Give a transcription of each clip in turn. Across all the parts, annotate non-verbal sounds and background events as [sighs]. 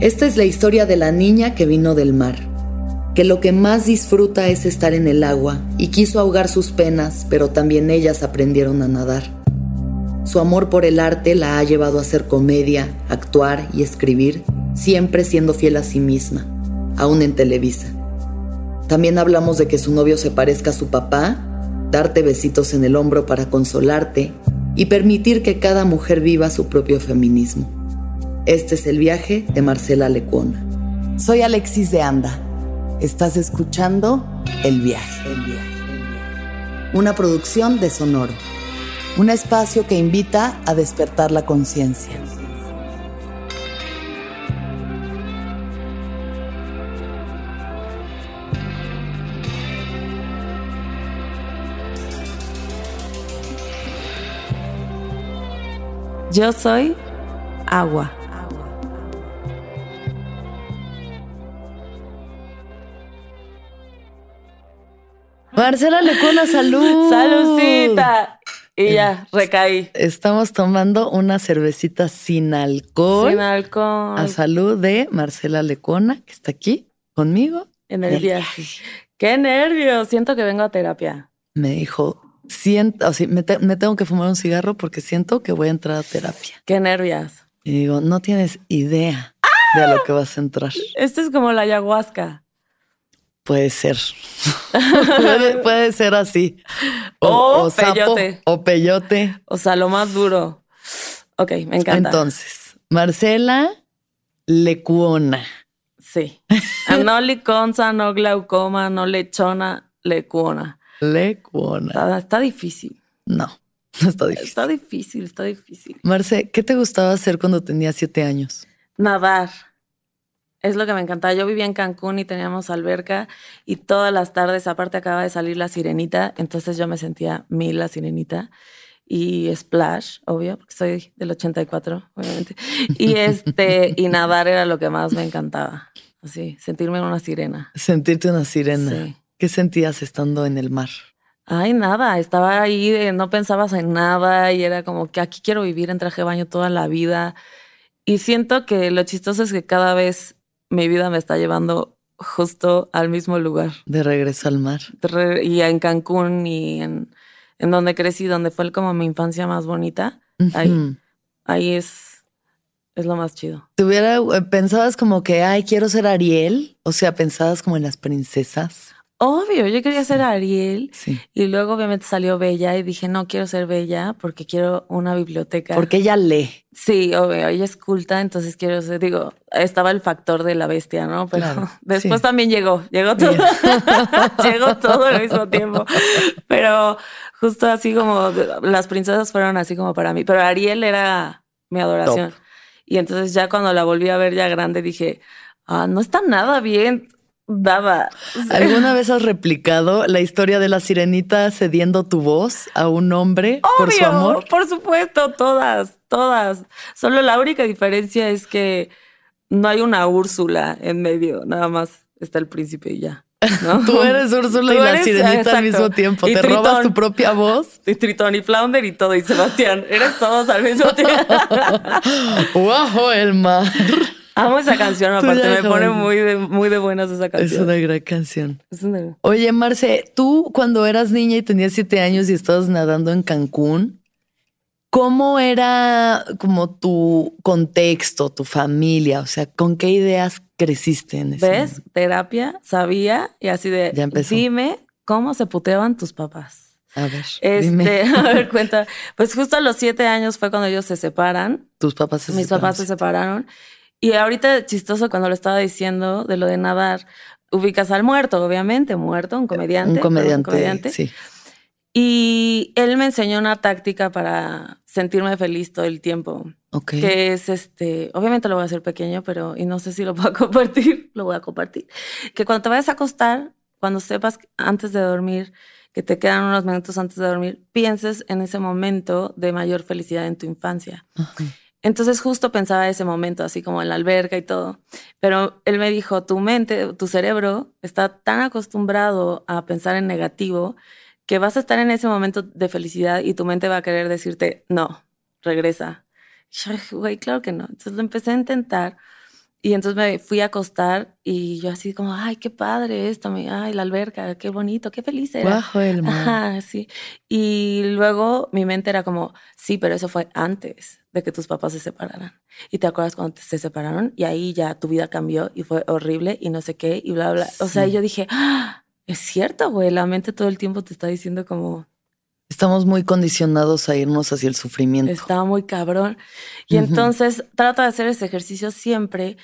Esta es la historia de la niña que vino del mar, que lo que más disfruta es estar en el agua y quiso ahogar sus penas, pero también ellas aprendieron a nadar. Su amor por el arte la ha llevado a hacer comedia, actuar y escribir, siempre siendo fiel a sí misma, aún en Televisa. También hablamos de que su novio se parezca a su papá, darte besitos en el hombro para consolarte y permitir que cada mujer viva su propio feminismo. Este es el viaje de Marcela Lecuona. Soy Alexis de Anda. Estás escuchando El viaje. Una producción de Sonoro. Un espacio que invita a despertar la conciencia. Yo soy agua. Marcela Lecona, salud. Saludcita. Y ya, recaí. Estamos tomando una cervecita sin alcohol. Sin alcohol. A salud de Marcela Lecona, que está aquí conmigo. En el viaje. Qué nervios. Siento que vengo a terapia. Me dijo, siento, o me, me, tengo que fumar un cigarro porque siento que voy a entrar a terapia. Qué nervios. Y digo, no tienes idea de a lo que vas a entrar. Esto es como la ayahuasca. Puede ser. [laughs] puede, ser así. O, o, peyote. o peyote. O sea, lo más duro. Ok, me encanta. Entonces, Marcela Lecuona. Sí. no liconza, no glaucoma, no lechona, lecuona. Lecuona. Está, está difícil. No, no está difícil. Está difícil, está difícil. Marce, ¿qué te gustaba hacer cuando tenías siete años? Nadar. Es lo que me encantaba. Yo vivía en Cancún y teníamos alberca y todas las tardes, aparte acaba de salir la sirenita, entonces yo me sentía mil la sirenita y splash, obvio, porque soy del 84, obviamente. Y este y nadar era lo que más me encantaba. Así, sentirme una sirena. Sentirte una sirena. Sí. ¿Qué sentías estando en el mar? Ay, nada, estaba ahí, no pensabas en nada y era como que aquí quiero vivir en traje de baño toda la vida. Y siento que lo chistoso es que cada vez mi vida me está llevando justo al mismo lugar. De regreso al mar. y en Cancún y en, en, donde crecí, donde fue como mi infancia más bonita. Ahí, ahí es, es lo más chido. ¿Te hubiera, eh, pensabas como que, ay, quiero ser Ariel? O sea, pensabas como en las princesas. Obvio, yo quería ser Ariel y luego obviamente salió Bella y dije, no quiero ser Bella porque quiero una biblioteca. Porque ella lee. Sí, obvio, ella es culta, entonces quiero ser, digo, estaba el factor de la bestia, ¿no? Pero [laughs] después también llegó, llegó todo, [laughs] llegó todo al mismo tiempo. Pero justo así como las princesas fueron así como para mí, pero Ariel era mi adoración. Y entonces ya cuando la volví a ver ya grande dije, ah, no está nada bien daba. ¿Alguna vez has replicado la historia de la sirenita cediendo tu voz a un hombre por su amor? Por supuesto, todas, todas. Solo la única diferencia es que no hay una Úrsula en medio, nada más está el príncipe y ya. [laughs] Tú eres Úrsula y la sirenita al mismo tiempo. Te robas tu propia voz. [laughs] Y Tritón y Flounder y todo. Y Sebastián, eres todos al mismo [laughs] tiempo. ¡Wow! El mar. Amo esa canción, aparte me pone muy de, muy de buenas esa canción. Es una gran canción. Oye, Marce, tú cuando eras niña y tenías siete años y estabas nadando en Cancún, ¿cómo era como tu contexto, tu familia? O sea, ¿con qué ideas creciste en ese ¿Ves? Terapia, sabía y así de... Ya empezó. Dime cómo se puteaban tus papás. A ver, este, [laughs] a ver, cuenta. Pues justo a los siete años fue cuando ellos se separan. ¿Tus papás se Mis papás se separaron. Y ahorita chistoso cuando lo estaba diciendo de lo de nadar, ubicas al muerto, obviamente, muerto, un comediante. Un comediante, sí. Y él me enseñó una táctica para sentirme feliz todo el tiempo. Ok. Que es este, obviamente lo voy a hacer pequeño, pero, y no sé si lo [laughs] puedo compartir, lo voy a compartir. Que cuando te vayas a acostar, cuando sepas antes de dormir, que te quedan unos minutos antes de dormir, pienses en ese momento de mayor felicidad en tu infancia. Entonces justo pensaba ese momento, así como en la alberca y todo. Pero él me dijo, tu mente, tu cerebro está tan acostumbrado a pensar en negativo que vas a estar en ese momento de felicidad y tu mente va a querer decirte, no, regresa. Y yo dije, güey, claro que no. Entonces lo empecé a intentar Y entonces me fui a acostar y yo así como, ay, qué padre esto, ay, la alberca, qué bonito, qué feliz era. Bajo el mar. Ajá, sí. Y luego mi mente era como, sí, pero eso fue antes de que tus papás se separaran. Y te acuerdas cuando se separaron y ahí ya tu vida cambió y fue horrible y no sé qué y bla, bla. O sea, yo dije, ah, es cierto, güey, la mente todo el tiempo te está diciendo como, Estamos muy condicionados a irnos hacia el sufrimiento. Estaba muy cabrón. Y entonces trato de hacer ese ejercicio siempre.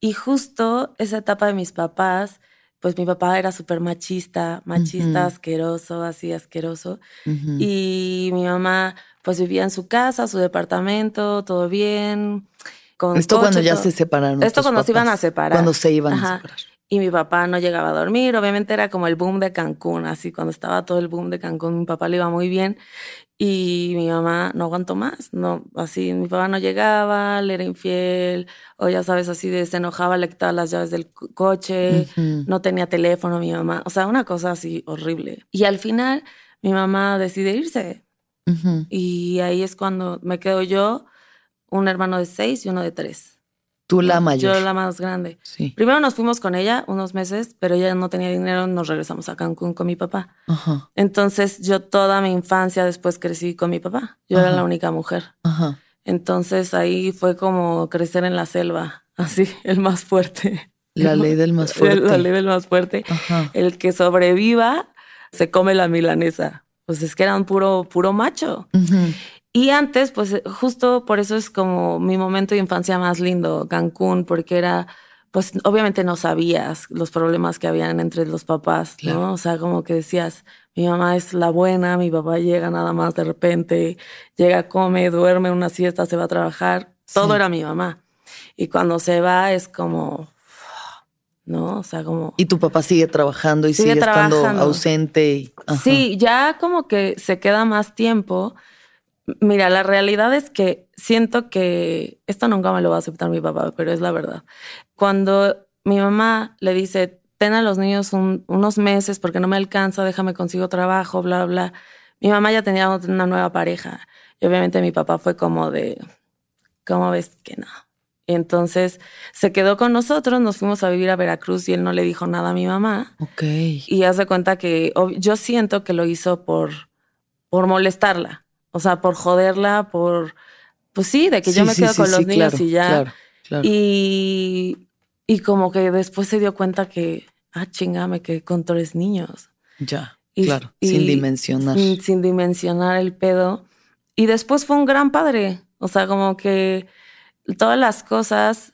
Y justo esa etapa de mis papás, pues mi papá era súper machista, machista, asqueroso, así asqueroso. Y mi mamá, pues vivía en su casa, su departamento, todo bien. Con Esto cuando ya se separaron. Esto cuando se iban a separar. Cuando se iban a separar y mi papá no llegaba a dormir. Obviamente era como el boom de Cancún, así cuando estaba todo el boom de Cancún, mi papá le iba muy bien y mi mamá no aguantó más, no, así mi papá no llegaba, le era infiel, o ya sabes, así de se enojaba, le quitaba las llaves del coche, no tenía teléfono mi mamá, o sea, una cosa así horrible. Y al final mi mamá decide irse y ahí es cuando me quedo yo, un hermano de seis y uno de tres. Tú la mayor. Yo la más grande. Sí. Primero nos fuimos con ella unos meses, pero ella no tenía dinero, nos regresamos a Cancún con mi papá. Ajá. Entonces yo toda mi infancia después crecí con mi papá. Yo era la única mujer. Ajá. Entonces ahí fue como crecer en la selva, [laughs] así, el más fuerte. La ley del más [laughs] fuerte. La ley del más fuerte. Ajá. El que sobreviva se come la milanesa. Pues es que era un puro, puro macho. Y antes, pues justo por eso es como mi momento de infancia más lindo, Cancún, porque era, pues obviamente no sabías los problemas que habían entre los papás, ¿no? O sea, como que decías, mi mamá es la buena, mi papá llega nada más de repente, llega, come, duerme una siesta, se va a trabajar, todo era mi mamá. Y cuando se va es como, ¿no? O sea, como... Y tu papá sigue trabajando y sigue, estando ausente. Y, sí, ya como que se queda más tiempo Mira, la realidad es que siento que esto nunca me lo va a aceptar mi papá, pero es la verdad. Cuando mi mamá le dice, ten a los niños unos meses porque no me alcanza, déjame consigo trabajo, bla, bla. Mi mamá ya tenía una nueva pareja y obviamente mi papá fue como de, ¿cómo ves que no? Y entonces se quedó con nosotros, nos fuimos a vivir a Veracruz y él no le dijo nada a mi mamá. Ok. Y hace cuenta que yo siento que lo hizo por, por molestarla. O sea, por joderla, por. Pues sí, de que yo me quedo con los niños y ya. Claro, claro. Y, y como que después se dio cuenta que, ah, chingame, que con tres niños. Ya, claro, sin dimensionar. Sin, sin, dimensionar el pedo. Y después fue un gran padre. O sea, como que todas las cosas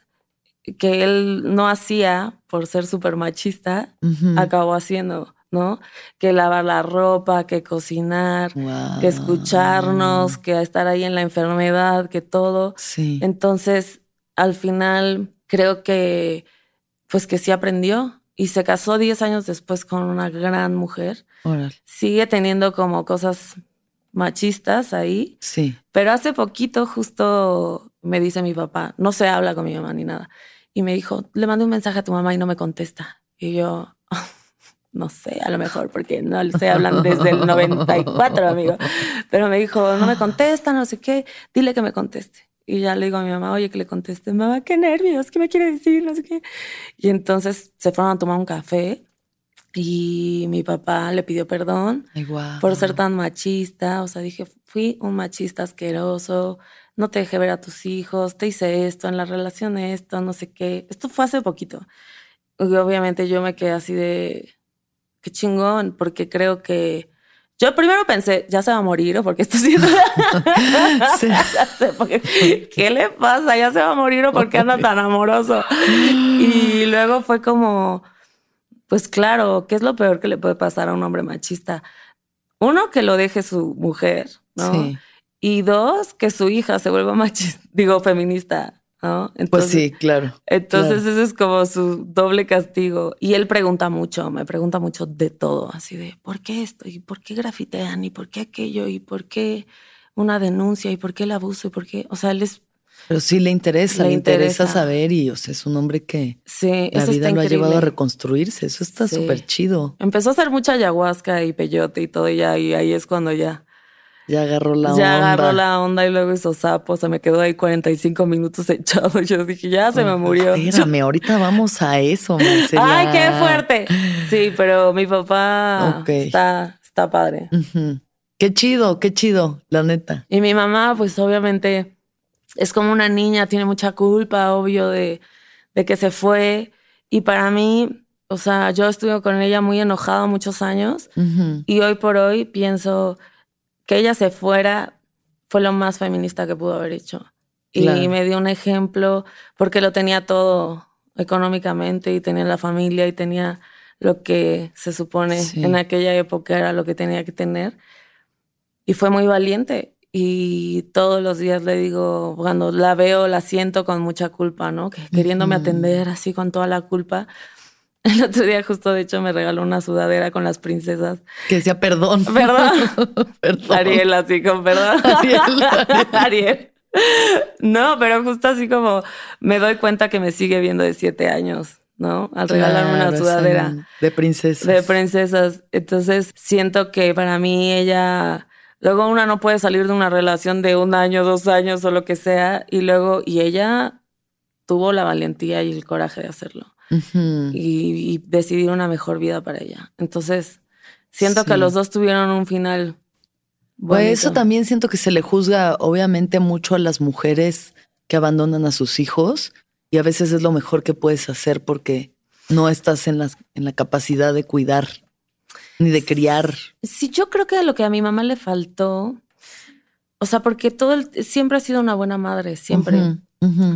que él no hacía por ser súper machista, acabó haciendo. ¿no? Que lavar la ropa, que cocinar, que escucharnos, que estar ahí en la enfermedad, que todo. Sí. Entonces, al final, creo que, pues que sí aprendió y se casó 10 años después con una gran mujer. Sigue teniendo como cosas machistas ahí. Sí. Pero hace poquito justo me dice mi papá, no se habla con mi mamá ni nada. Y me dijo, le mandé un mensaje a tu mamá y no me contesta. Y yo, [laughs] no sé, a lo mejor, porque no estoy hablando desde el 94, amigo. Pero me dijo, no me contesta, no sé qué, dile que me conteste. Y ya le digo a mi mamá, oye, que le conteste, mamá, qué nervios, qué me quiere decir, no sé qué. Y entonces se fueron a tomar un café y mi papá le pidió perdón por ser tan machista. O sea, dije, fui un machista asqueroso, no te dejé ver a tus hijos, te hice esto, en la relación esto, no sé qué. Esto fue hace poquito. Y obviamente yo me quedé así de, qué chingón, porque creo que yo primero pensé, ya se va a morir o porque está haciendo. [laughs] [laughs] ¿Qué le pasa? Ya se va a morir o porque anda tan amoroso. [laughs] Y luego fue como, pues claro, ¿qué es lo peor que le puede pasar a un hombre machista? Uno, que lo deje su mujer, ¿no? Y dos, que su hija se vuelva machista, [laughs] digo, feminista. ¿no? pues sí, claro. Entonces ese es como su doble castigo. Y él pregunta mucho, me pregunta mucho de todo, así de, ¿por qué esto? ¿Y por qué grafitean? ¿Y por qué aquello? ¿Y por qué una denuncia? ¿Y por qué el abuso? ¿Y por qué? O sea, él es... Pero sí le interesa, le, interesa. saber y, o sea, es un hombre que sí, la vida lo ha llevado a reconstruirse. Eso está súper chido. Empezó a hacer mucha ayahuasca y peyote y todo ya, y ahí es cuando ya Ya agarró la onda. Ya agarró la onda y luego hizo sapo. O sea, me quedó ahí 45 minutos [laughs] echado. Yo dije, ya se me murió. Espérame, ahorita vamos a eso, Marcela. ¡Ay, qué fuerte! Sí, pero mi papá está, está padre. Qué chido, qué chido, la neta. Y mi mamá, pues obviamente es como una niña, tiene mucha culpa, obvio, de, de que se fue. Y para mí, o sea, yo estuve con ella muy enojada muchos años y hoy por hoy pienso que ella se fuera fue lo más feminista que pudo haber hecho. Y me dio un ejemplo porque lo tenía todo económicamente y tenía la familia y tenía lo que se supone en aquella época era lo que tenía que tener. Y fue muy valiente. Y todos los días le digo, cuando la veo, la siento con mucha culpa, ¿no? Que queriéndome atender así con toda la culpa. El otro día justo, de hecho, me regaló una sudadera con las princesas. Que decía perdón. Perdón. [laughs] perdón. Ariel, así con perdón. [laughs] Ariel. No, pero justo así como me doy cuenta que me sigue viendo de siete años, ¿no? Al regalarme una sudadera. De princesas. De princesas. Entonces siento que para mí ella... Luego una no puede salir de una relación de un año, dos años o lo que sea. Y luego, y ella tuvo la valentía y el coraje de hacerlo y, decidir una mejor vida para ella. Entonces, siento que los dos tuvieron un final. Pues eso también siento que se le juzga obviamente mucho a las mujeres que abandonan a sus hijos y a veces es lo mejor que puedes hacer porque no estás en, las, en la capacidad de cuidar ni de criar. Sí, yo creo que lo que a mi mamá le faltó, o sea, porque todo siempre ha sido una buena madre, siempre.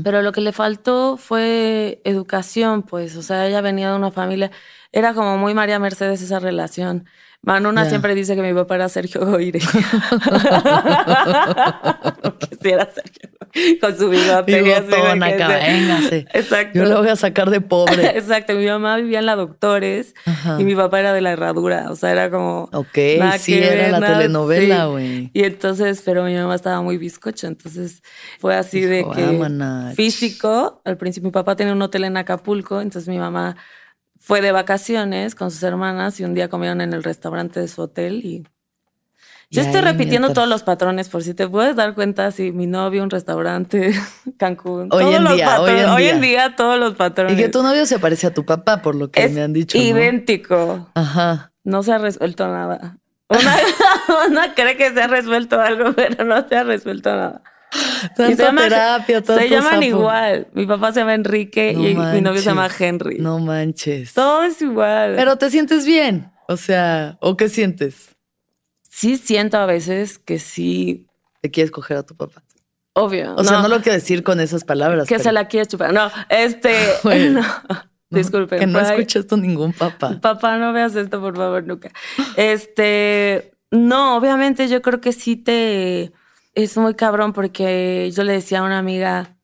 Pero lo que le faltó fue educación, pues, o sea, ella venía de una familia, era como muy María Mercedes esa relación. Manuna siempre dice que mi papá era Sergio Goire. [laughs] [laughs] Quisiera Sergio con su bigote. Véngase. Exacto. Yo lo voy a sacar de pobre. [laughs] Exacto. Mi mamá vivía en la Doctores y mi papá era de la herradura. O sea, era como. Ok, sí, era la telenovela, güey. Y entonces, pero mi mamá estaba muy bizcocha. Entonces fue así de que. Físico. Al principio, mi papá tenía un hotel en Acapulco. Entonces mi mamá fue de vacaciones con sus hermanas y un día comieron en el restaurante de su hotel y yo estoy repitiendo todos los patrones, por si te puedes dar cuenta, si mi novio, un restaurante, [laughs] Cancún. Hoy en, día, hoy en día, todos los patrones. Y que tu novio se parece a tu papá, por lo que me han dicho. Idéntico. Ajá. No se ha resuelto nada. [laughs] Una, cree que se ha resuelto algo, pero no se ha resuelto nada. [laughs] se terapia, Se llaman igual. Mi papá se llama Enrique y mi novio se llama Henry. No manches. Todo es igual. Pero te sientes bien. O sea, ¿o qué sientes? Sí siento a veces que sí. Te quieres coger a tu papá. Obvio. O sea, no lo quiero decir con esas palabras. Que se la quieres chupar. No, este. [laughs] [laughs] no. Disculpen. Que no escuchas esto ningún papá. Papá, no veas esto, por favor, nunca. Este. No, obviamente yo creo que sí te es muy cabrón porque yo le decía a una amiga,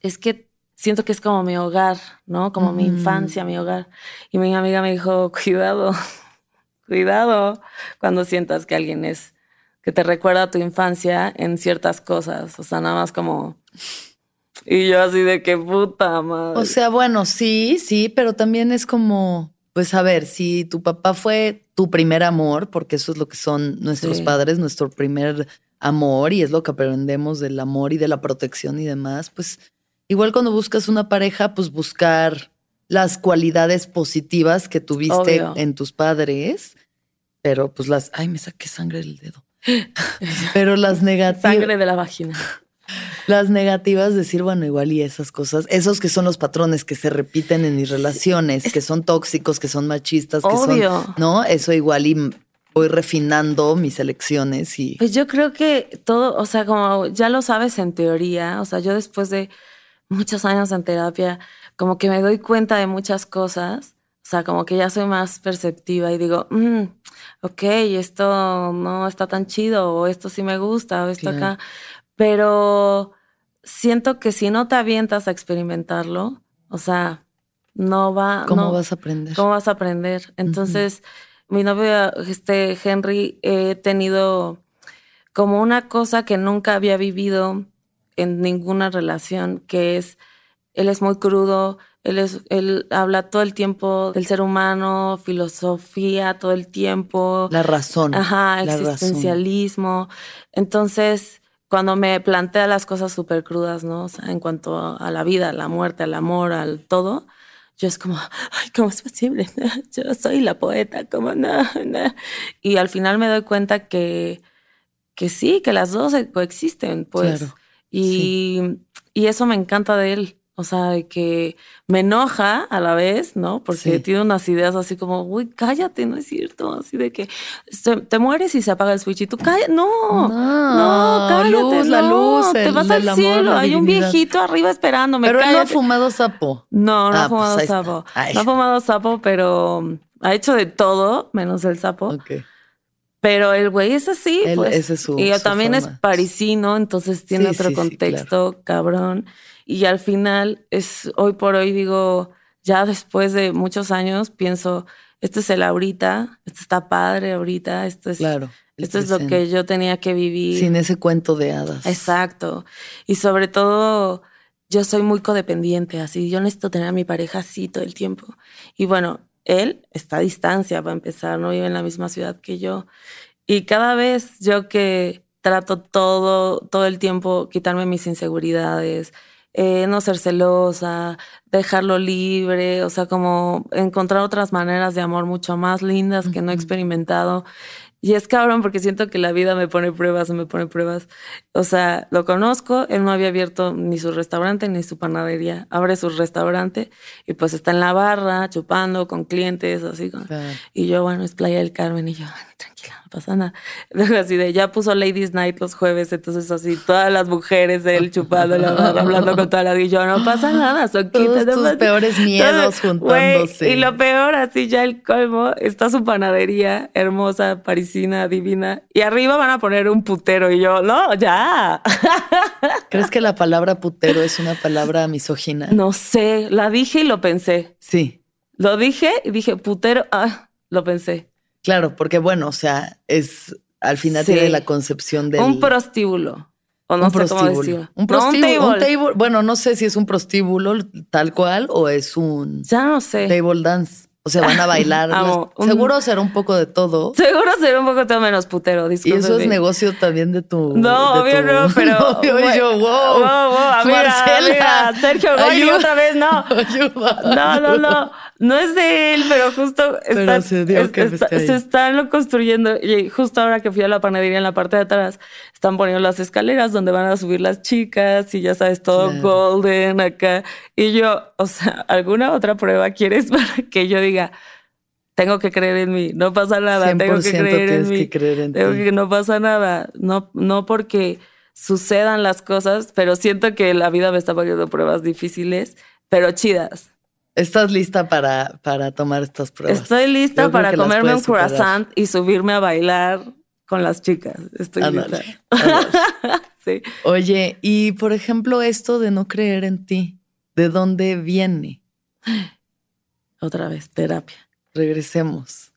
es que siento que es como mi hogar, ¿no? Como mi infancia, mi hogar. Y mi amiga me dijo, cuidado, [laughs] cuidado cuando sientas que alguien es, que te recuerda a tu infancia en ciertas cosas. O sea, nada más como... Y yo así de qué puta madre. O sea, bueno, sí, sí, pero también es como, pues a ver, si tu papá fue tu primer amor, porque eso es lo que son nuestros padres, nuestro primer amor y es lo que aprendemos del amor y de la protección y demás, pues igual cuando buscas una pareja, pues buscar las cualidades positivas que tuviste en tus padres, pero pues las, ay, me saqué sangre del dedo. [laughs] pero las negativas. Sangre de la vagina. Las negativas, decir, bueno, igual y esas cosas, esos que son los patrones que se repiten en mis relaciones, que son tóxicos, que son machistas, que son, ¿no? Eso igual y voy refinando mis elecciones y... Pues yo creo que todo, o sea, como ya lo sabes en teoría, o sea, yo después de muchos años en terapia, como que me doy cuenta de muchas cosas, o sea, como que ya soy más perceptiva y digo, mm, ok, esto no está tan chido, o esto sí me gusta, o esto acá, pero siento que si no te avientas a experimentarlo, o sea, no va... ¿Cómo vas a aprender? ¿Cómo vas a aprender? Entonces mi novio, este Henry, he tenido como una cosa que nunca había vivido en ninguna relación, que es, él es muy crudo, Él, es, él habla todo el tiempo del ser humano, filosofía todo el tiempo. La razón. Ajá, existencialismo. Entonces, cuando me plantea las cosas súper crudas, ¿no? O sea, en cuanto a la vida, a la muerte, al amor, al todo, yo es como, ay, ¿cómo es posible? [laughs] Yo soy la poeta, ¿cómo [laughs] no? Y al final me doy cuenta que, que sí, que las dos coexisten, pues. Claro, y, y eso me encanta de él. O sea, que me enoja a la vez, ¿no? Porque tiene unas ideas así como, uy, cállate, no es cierto. Así de que te mueres y se apaga el switch y tú cállate. No, no, cállate. Luz, la luz, te vas al cielo. Hay un viejito arriba esperándome. Pero él no ha fumado sapo. No, no ha ah, pues fumado sapo. No ha fumado sapo, pero ha hecho de todo menos el sapo. Ok. Pero el güey es así, pues. Ese es su, y también es parisino, entonces tiene otro contexto, cabrón. Y al final es hoy por hoy digo, ya después de muchos años pienso, este es el ahorita, esto está padre ahorita, esto es claro, esto es lo que yo tenía que vivir. Sin ese cuento de hadas. Exacto. Y sobre todo yo soy muy codependiente, así yo necesito tener a mi pareja así todo el tiempo. Y bueno, él está a distancia para empezar, no vive en la misma ciudad que yo. Y cada vez yo que trato todo, todo el tiempo quitarme mis inseguridades, eh, no ser celosa, dejarlo libre, o sea, como encontrar otras maneras de amor mucho más lindas que no he experimentado. Y es cabrón porque siento que la vida me pone pruebas, me pone pruebas. O sea, lo conozco, él no había abierto ni su restaurante ni su panadería. Abre su restaurante y pues está en la barra, chupando con clientes, así. Y yo, bueno, es Playa del Carmen y yo, tranquila, pasa nada. [laughs] Así de, ya puso Ladies Night los jueves, entonces así, todas las mujeres él chupando, hablando con todas las, y yo, no pasa nada, son Todos tus peores miedos juntándose. y lo peor, así ya el colmo, está su panadería hermosa, parisina, divina, y arriba van a poner un putero, y yo, no, ya. [laughs] ¿Crees que la palabra putero es una palabra misógina? No sé, la dije y lo pensé. Sí. Lo dije y dije, putero, ah, lo pensé. Claro, porque bueno, o sea, es al final tiene la concepción de un prostíbulo. O no un sé prostíbulo. cómo decirlo. Un prostíbulo. un, table. Bueno, no sé si es un prostíbulo tal cual o es un. Ya no sé. Table dance. O sea, van a bailar. [laughs] seguro será un poco de todo. Seguro será un poco de todo menos putero, disculpe. Y eso es negocio también de tu. No, obvio no, [laughs] pero. y yo, wow. Wow, wow, Marcela, Sergio Goy, otra vez, no. [laughs] No, no, no. No es de él, pero justo está, se, dio que está, se están construyendo. Y justo ahora que fui a la panadería en la parte de atrás, están poniendo las escaleras donde van a subir las chicas y ya sabes, todo golden acá. Y yo, o sea, [laughs] ¿alguna otra prueba quieres [laughs] para que yo diga, tengo que creer en mí, no pasa nada, tengo que creer en mí. Que creer en tengo que no pasa nada, no, no porque sucedan las cosas, pero siento que la vida me está poniendo pruebas difíciles, pero chidas. ¿Estás lista para, para tomar estas pruebas? Estoy lista para comerme un croissant y subirme a bailar con las chicas. Estoy lista. [laughs] sí. Oye, y por ejemplo, esto de no creer en ti, ¿de dónde viene? Otra vez, terapia. Regresemos.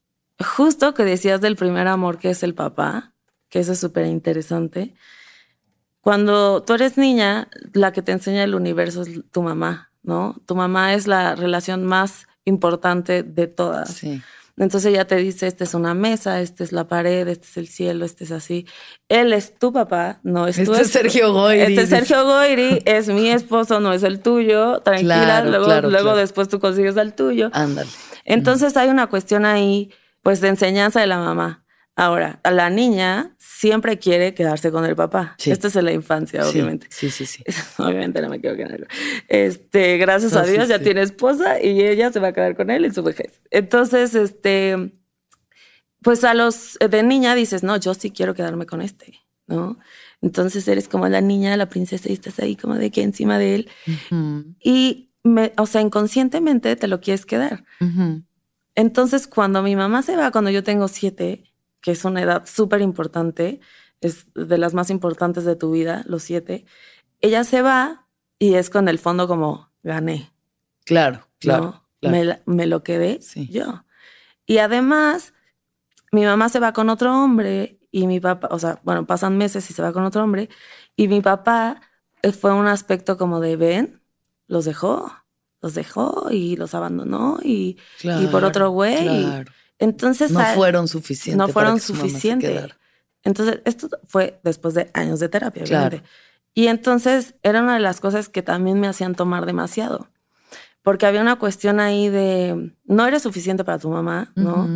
Justo que decías del primer amor que es el papá, que eso es súper interesante. Cuando tú eres niña, la que te enseña el universo es tu mamá ¿no? Tu mamá es la relación más importante de todas. Sí. Entonces ella te dice, esta es una mesa, esta es la pared, este es el cielo, este es así. Él es tu papá, no es este tu Este es Sergio Goyri. Este es Sergio Goyri, es mi esposo, no es el tuyo. Tranquila, luego, luego después tú consigues al tuyo. Ándale. Entonces hay una cuestión ahí, pues, de enseñanza de la mamá. Ahora, a la niña siempre quiere quedarse con el papá. Esto es en la infancia, obviamente. Sí, sí, sí. [laughs] obviamente no me quiero quedar. Este, gracias a Dios ya tiene esposa y ella se va a quedar con él en su vejez. Entonces, este, pues a los de niña dices, no, yo sí quiero quedarme con este, ¿no? Entonces eres como la niña, la princesa y estás ahí como de que encima de él. Y, me, o sea, inconscientemente te lo quieres quedar. Entonces, cuando mi mamá se va, cuando yo tengo siete, que es una edad súper importante, es de las más importantes de tu vida, los siete, ella se va y es con el fondo como gané. Claro, claro. Me, lo quedé yo. Y además, mi mamá se va con otro hombre y mi papá, o sea, bueno, pasan meses y se va con otro hombre y mi papá eh, fue un aspecto como de ven, los dejó. los dejó y los abandonó y, y por otro güey. Entonces no fueron suficientes. No fueron suficientes. Entonces, esto fue después de años de terapia, claro. Y entonces era una de las cosas que también me hacían tomar demasiado. Porque había una cuestión ahí de no eres suficiente para tu mamá, ¿no?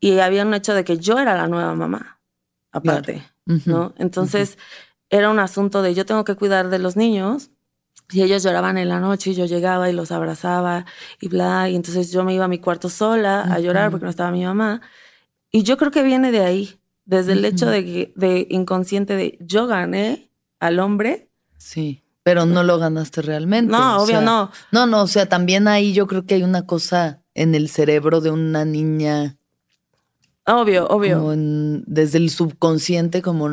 Y había un hecho de que yo era la nueva mamá, aparte, ¿no? Entonces era un asunto de yo tengo que cuidar de los niños y ellos lloraban en la noche y yo llegaba y los abrazaba y bla. Y entonces yo me iba a mi cuarto sola a llorar porque no estaba mi mamá. Y yo creo que viene de ahí, desde el hecho de, de inconsciente de yo gané al hombre. Sí, pero no lo ganaste realmente. No, obvio no. No, no, o sea, también ahí yo creo que hay una cosa en el cerebro de una niña Obvio, obvio. desde el subconsciente, como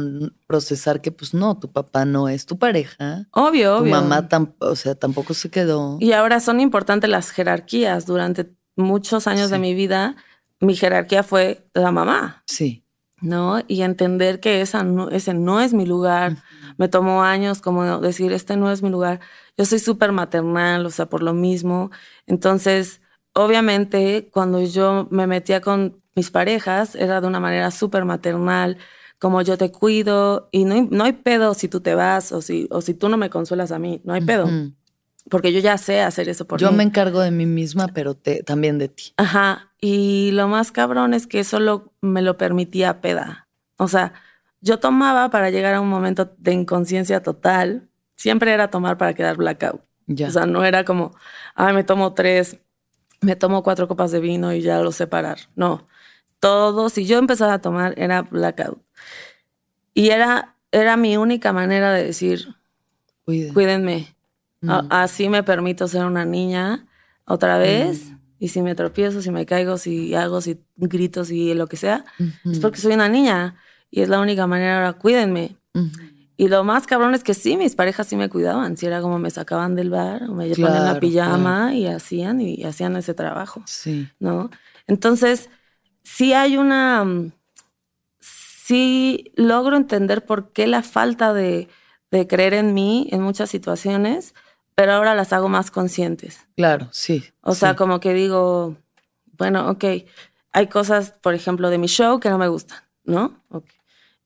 procesar que, pues no, tu papá no es tu pareja. Obvio, tu obvio. mamá, o sea, tampoco se quedó. Y ahora son importantes las jerarquías. Durante muchos años de mi vida, mi jerarquía fue la mamá. Sí. ¿No? Y entender que esa no, ese no es mi lugar. Me tomó años como decir, este no es mi lugar. Yo soy súper maternal, o sea, por lo mismo. Entonces, obviamente, cuando yo me metía con mis parejas era de una manera súper maternal, como yo te cuido y no no hay pedo si tú te vas o si, o si tú no me consuelas a mí, no hay pedo. Porque yo ya sé hacer eso por Yo me encargo de mí misma, pero te, también de ti. Ajá. Y lo más cabrón es que solo me lo permitía peda. O sea, yo tomaba para llegar a un momento de inconsciencia total. Siempre era tomar para quedar blackout. Ya. O sea, no era como, ay, me tomo tres, me tomo cuatro copas de vino y ya lo sé parar. No todo, si yo empezaba a tomar, era blackout. Y era, era mi única manera de decir, cuídenme. Mm. Así me permito ser una niña otra vez. Mm. Y si me tropiezo, si me caigo, si hago, si grito, si lo que sea, es porque soy una niña. Y es la única manera, ahora cuídenme. Y lo más cabrón es que sí, mis parejas sí me cuidaban. Si era como me sacaban del bar, me ponían la pijama y hacían y hacían ese trabajo. Sí. ¿No? Entonces, sí hay una, mm, sí logro entender por qué la falta de, creer en mí en muchas situaciones, pero ahora las hago más conscientes. Claro, sí. O sea, como que digo, bueno, ok, hay cosas, por ejemplo, de mi show que no me gustan, ¿no?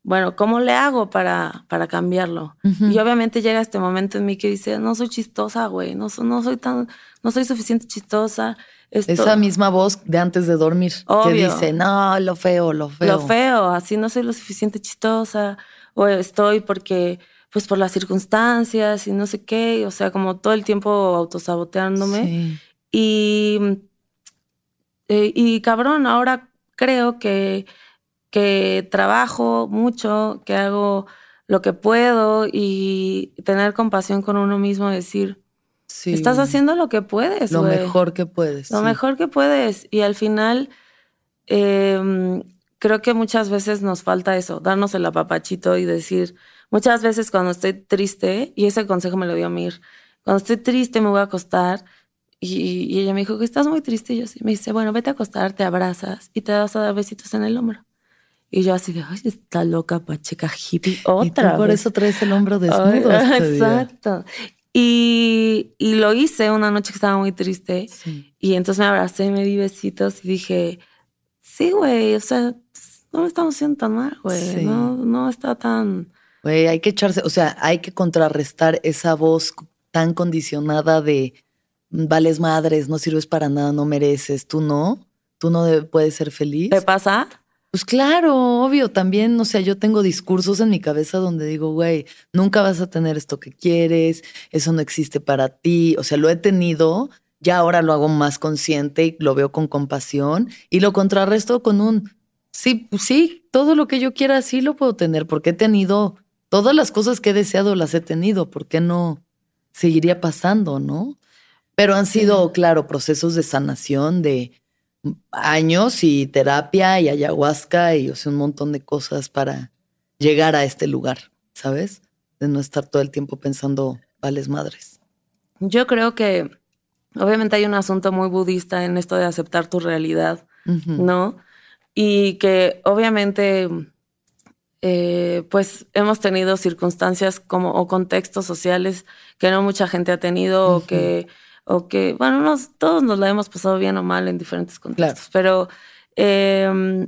Bueno, ¿cómo le hago para, para cambiarlo? Y obviamente llega este momento en mí que dice, no soy chistosa, güey, no, no soy tan, no soy suficiente chistosa, esa misma voz de antes de dormir que dice, no, lo feo, lo feo. Lo feo, así no soy lo suficiente chistosa, o estoy porque, pues por las circunstancias y no sé qué, o sea, como todo el tiempo autosaboteándome. Y, eh, y cabrón, ahora creo que, que trabajo mucho, que hago lo que puedo y tener compasión con uno mismo, decir, Estás haciendo lo que puedes. Lo mejor que puedes. Lo mejor que puedes. Y al final, em, creo que muchas veces nos falta eso, darnos el apapachito y decir, muchas veces cuando estoy triste, y ese consejo me lo dio Mir, cuando estoy triste me voy a acostar. Y, ella me dijo que estás muy triste. Y yo sí. Me dice, bueno, vete a acostar, te abrazas y te vas a dar besitos en el hombro. Y yo así de, ay, está loca, pacheca hippie. Otra. por eso traes el hombro desnudo. Este exacto. Y, y, lo hice una noche que estaba muy triste. Y entonces me abracé me di besitos y dije, sí, güey, o sea, no me estamos haciendo tan mal, güey. No, no está tan... Güey, hay que echarse, o sea, hay que contrarrestar esa voz tan condicionada de vales madres, no sirves para nada, no mereces, tú no, tú no puedes ser feliz. ¿Te pasa? Pues claro, obvio, también, o sea, yo tengo discursos en mi cabeza donde digo, güey, nunca vas a tener esto que quieres, eso no existe para ti, o sea, lo he tenido, ya ahora lo hago más consciente y lo veo con compasión y lo contrarresto con un, sí, pues sí, todo lo que yo quiera sí lo puedo tener, porque he tenido, todas las cosas que he deseado las he tenido, ¿por qué no seguiría pasando, no? Pero han sido, claro, procesos de sanación, de años y terapia y ayahuasca y un montón de cosas para llegar a este lugar, ¿sabes? De no estar todo el tiempo pensando, vales madres. Yo creo que obviamente hay un asunto muy budista en esto de aceptar tu realidad, ¿no? Y que obviamente, eh, pues hemos tenido circunstancias como o contextos sociales que no mucha gente ha tenido o que o que, bueno, nos, todos nos la hemos pasado bien o mal en diferentes contextos, pero em,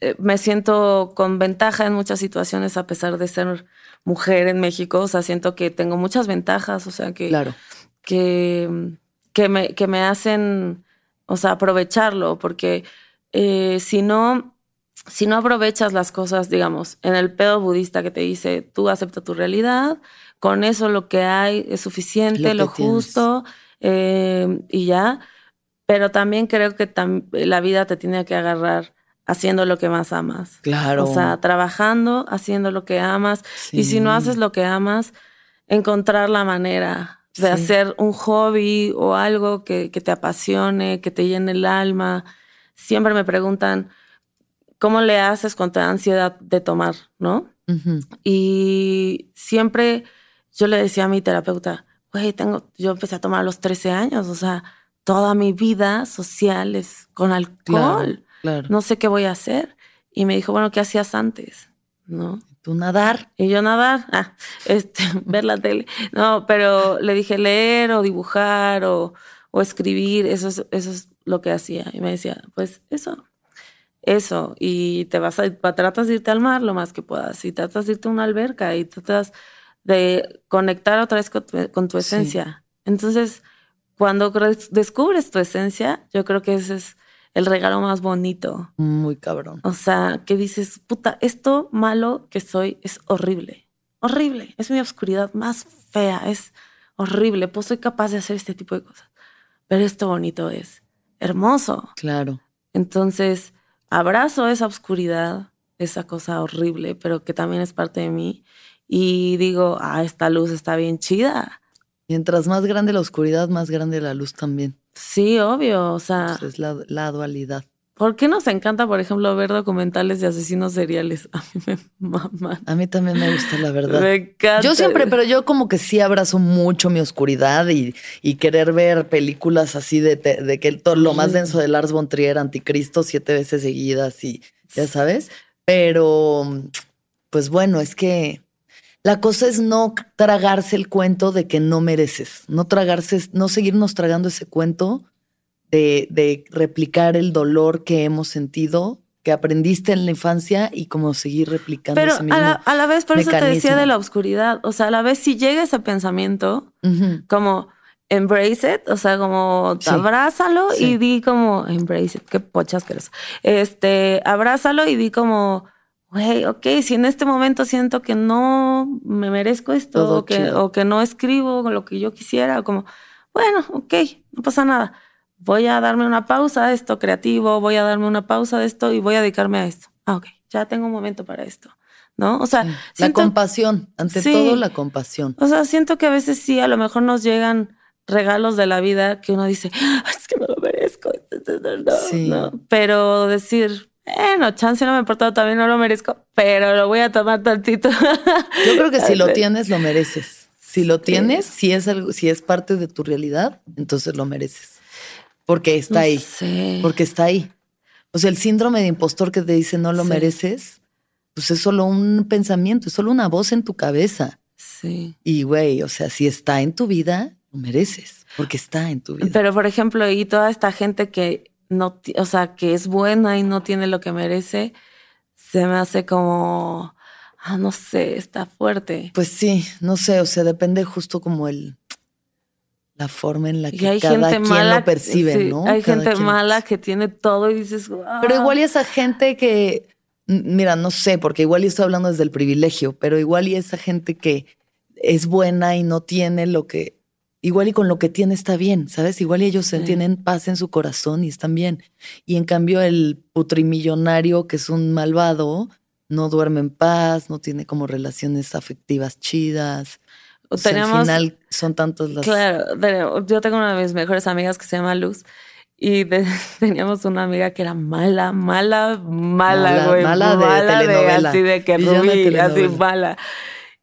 eh, me siento con ventaja en muchas situaciones a pesar de ser mujer en México, o sea, siento que tengo muchas ventajas, o sea, que, claro. que, que, me, que me hacen, o sea, aprovecharlo, porque eh, si no, si no aprovechas las cosas, digamos, en el pedo budista que te dice, tú acepta tu realidad, con eso lo que hay es suficiente, lo, justo eh, y ya. Pero también creo que la vida te tiene que agarrar haciendo lo que más amas. Claro. O sea, trabajando, haciendo lo que amas. Y si no haces lo que amas, encontrar la manera de hacer un hobby o algo que, que, te apasione, que te llene el alma. Siempre me preguntan, ¿cómo le haces con tu ansiedad de tomar? ¿No? Y siempre yo le decía a mi terapeuta, güey, tengo, yo empecé a tomar a los 13 años, o sea, toda mi vida social es con alcohol. Claro, No sé qué voy a hacer. Y me dijo, bueno, ¿qué hacías antes? ¿No? Tú nadar. Y yo nadar, ah, [laughs] este, ver la tele. No, pero le dije leer o dibujar o, o escribir, eso es, eso es lo que hacía. Y me decía, pues eso, eso. Y te vas a, tratas de irte al mar lo más que puedas. Y tratas de irte a una alberca y tratas de conectar otra vez con tu, esencia. Entonces, cuando descubres tu esencia, yo creo que ese es el regalo más bonito. Muy cabrón. O sea, que dices, puta, esto malo que soy es horrible. Horrible. Es mi oscuridad más fea. Es horrible. Pues soy capaz de hacer este tipo de cosas. Pero esto bonito es hermoso. Claro. Entonces, abrazo esa oscuridad, esa cosa horrible, pero que también es parte de mí y digo, ah, esta luz está bien chida. Mientras más grande la oscuridad, más grande la luz también. Sí, obvio, o sea. es la, la, dualidad. ¿Por qué nos encanta, por ejemplo, ver documentales de asesinos seriales? [laughs] A mí me maman. A mí también me gusta, la verdad. Me encanta. Yo siempre, pero yo como que sí abrazo mucho mi oscuridad y, y querer ver películas así de, de que todo, lo más denso de Lars von Trier, Anticristo, siete veces seguidas y ya sabes. Pero, pues bueno, es que la cosa es no tragarse el cuento de que no mereces, no tragarse, no seguirnos tragando ese cuento de, replicar el dolor que hemos sentido, que aprendiste en la infancia y como seguir replicando Pero ese mismo a, la, a la vez, por eso te decía de la oscuridad, o sea, a la vez si llega ese pensamiento, como embrace it, o sea, como abrázalo y di como, embrace it, qué pochas que eres. Este, abrázalo y di como güey, ok, si en este momento siento que no me merezco esto o que, o que, no escribo lo que yo quisiera, o como, bueno, ok, no pasa nada. Voy a darme una pausa de esto creativo, voy a darme una pausa de esto y voy a dedicarme a esto. Ah, ok, ya tengo un momento para esto. ¿No? O sea, la compasión, ante todo la compasión. O sea, siento que a veces sí, a lo mejor nos llegan regalos de la vida que uno dice, ah, es que no lo merezco. [laughs] No, Pero decir, bueno, chance no me ha importado, también no lo merezco, pero lo voy a tomar tantito. Yo creo que si lo [laughs] tienes, lo mereces. Si lo tienes, si es algo, si es parte de tu realidad, entonces lo mereces. Porque está ahí. Porque está ahí. O sea, el síndrome de impostor que te dice no lo mereces, pues es solo un pensamiento, es solo una voz en tu cabeza. Sí. Y güey, o sea, si está en tu vida, lo mereces, porque está en tu vida. Pero por ejemplo, y toda esta gente que no, o sea, que es buena y no tiene lo que merece, se me hace como, ah, no sé, está fuerte. Pues sí, no sé, o sea, depende justo como el la forma en la que hay cada gente quien mala, lo percibe, ¿no? Hay gente mala que tiene todo y dices, Pero igual y esa gente que, mira, no sé, porque igual y estoy hablando desde el privilegio, pero igual y esa gente que es buena y no tiene lo que igual y con lo que tiene está bien, ¿sabes? Igual y ellos tienen paz en su corazón y están bien. Y en cambio el putrimillonario, que es un malvado, no duerme en paz, no tiene como relaciones afectivas chidas. O al final son tantos las... Claro, yo tengo una de mis mejores amigas que se llama Luz. Y [laughs] teníamos una amiga que era mala, mala, mala, güey. Mala, de telenovela. así de que Rubí, así mala.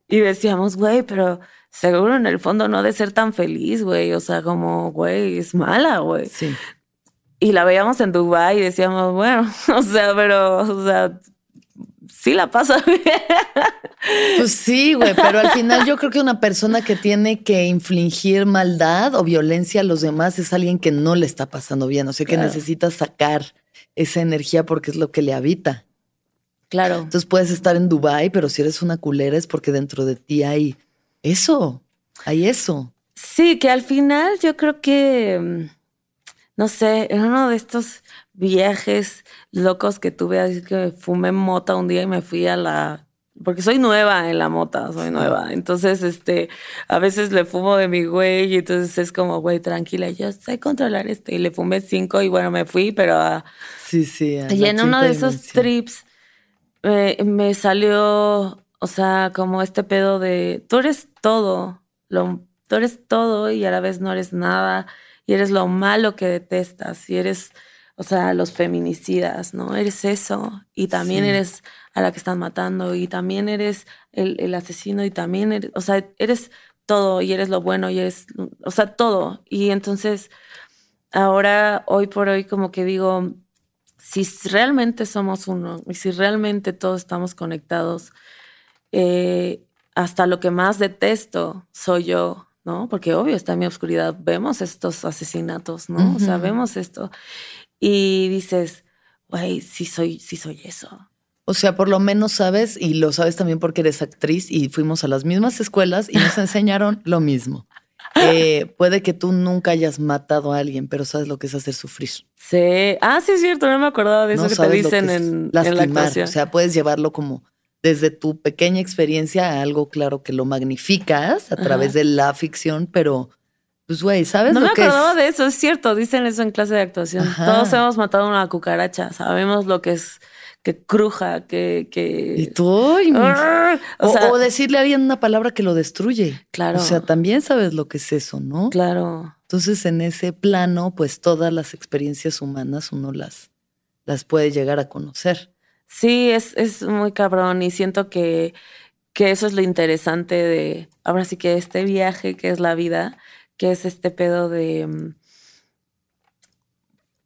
Y decíamos, güey, pero seguro en el fondo no de ser tan feliz, güey. O sea, como, güey, es mala, güey. Sí. Y la veíamos en Dubái y decíamos, bueno, [laughs] o sea, pero, o sea, sí la pasa [laughs] bien. Pues sí, güey, pero al final yo creo que una persona que tiene que infligir maldad o violencia a los demás es alguien que no le está pasando bien, o sea, que necesita sacar esa energía porque es lo que le habita. Claro. Entonces puedes estar en Dubai, pero si eres una culera es porque dentro de ti hay eso, hay eso. Sí, que al final yo creo que, mm, no sé, en uno de estos viajes locos que tuve, así que fumé mota un día y me fui a la porque soy nueva en la mota, soy nueva. Entonces, este, a veces le fumo de mi güey y entonces es como, güey, tranquila, yo sé controlar este. Y le fumé cinco y bueno, me fui, pero... sí, sí. y en uno de esos trips me salió, o sea, como este pedo de, tú eres todo, lo, tú eres todo y a la vez no eres nada, y eres lo malo que detestas, y eres, o sea, los feminicidas, ¿no? Eres eso, y también eres a la que están matando, y también eres el, el asesino, y también eres, o sea, eres todo, y eres lo bueno, y eres, o sea, todo. Y entonces, ahora, hoy por hoy, como que digo, si realmente somos uno y si realmente todos estamos conectados, eh, hasta lo que más detesto soy yo, ¿no? Porque obvio está en mi oscuridad, vemos estos asesinatos, ¿no? O sea, vemos esto y dices, güey, sí soy, sí soy eso. O sea, por lo menos sabes, y lo sabes también porque eres actriz y fuimos a las mismas escuelas y nos enseñaron lo mismo. Eh, puede que tú nunca hayas matado a alguien, pero sabes lo que es hacer sufrir. Sí. Ah, sí, es cierto. No me acordaba de eso que te dicen en, la actuación. O sea, puedes llevarlo como desde tu pequeña experiencia a algo claro que lo magnificas a través de la ficción, pero pues güey, ¿sabes no lo que No me acordaba de eso, es cierto, dicen eso en clase de actuación. Todos hemos matado a una cucaracha, sabemos lo que es que cruja, que... que... Y tú... o, decirle a alguien una palabra que lo destruye. Claro. O sea, también sabes lo que es eso, ¿no? Claro. Entonces, en ese plano, pues todas las experiencias humanas uno las, las puede llegar a conocer. Sí, es, es muy cabrón y siento que, que eso es lo interesante de, ahora sí que este viaje que es la vida, que es este pedo de, mm,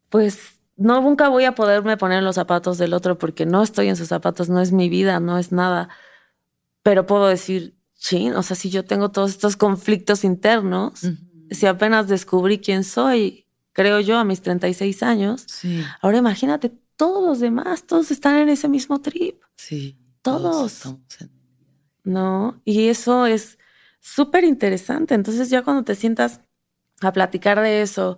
pues no nunca voy a poderme poner en los zapatos del otro porque no estoy en sus zapatos, no es mi vida, no es nada. Pero puedo decir, chin, o sea, si yo tengo todos estos conflictos internos, si apenas descubrí quién soy, creo yo, a mis 36 años, ahora imagínate todos los demás, todos están en ese mismo trip. Sí. Todos. no, y eso es súper interesante. Entonces ya cuando te sientas a platicar de eso,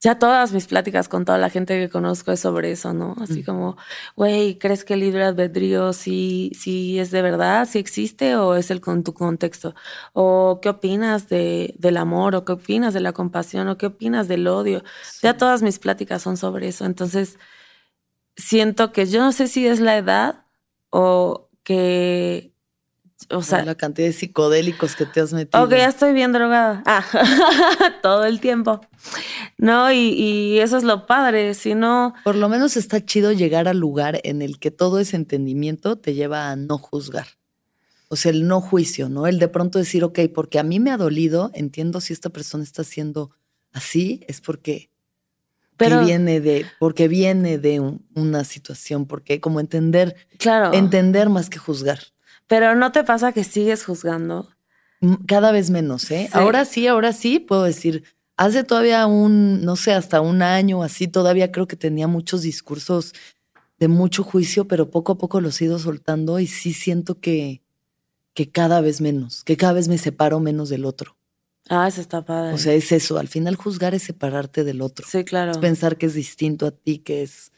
ya todas mis pláticas con toda la gente que conozco es sobre eso, ¿no? Así como, güey, ¿crees que el libre albedrío sí, sí es de verdad, sí existe o es el con tu contexto? ¿O qué opinas de, del amor? ¿O qué opinas de la compasión? ¿O qué opinas del odio? Ya todas mis pláticas son sobre eso. Entonces, siento que yo no sé si es la edad o que o sea, la cantidad de psicodélicos que te has metido. Ok, ya estoy bien drogada. Ah, [laughs] todo el tiempo. No, y, eso es lo padre, si no... Por lo menos está chido llegar al lugar en el que todo ese entendimiento te lleva a no juzgar. O sea, el no juicio, ¿no? El de pronto decir, ok, porque a mí me ha dolido, entiendo si esta persona está haciendo así, es porque Pero, viene de, porque viene de una situación, porque como entender, claro. entender más que juzgar. Pero no te pasa que sigues juzgando. Cada vez menos, ¿eh? Ahora sí, ahora sí, puedo decir, hace todavía un, no sé, hasta un año así, todavía creo que tenía muchos discursos de mucho juicio, pero poco a poco los he ido soltando y sí siento que, que cada vez menos, que cada vez me separo menos del otro. Ah, eso está padre. O sea, es eso, al final juzgar es separarte del otro. Sí, claro. Es pensar que es distinto a ti, que es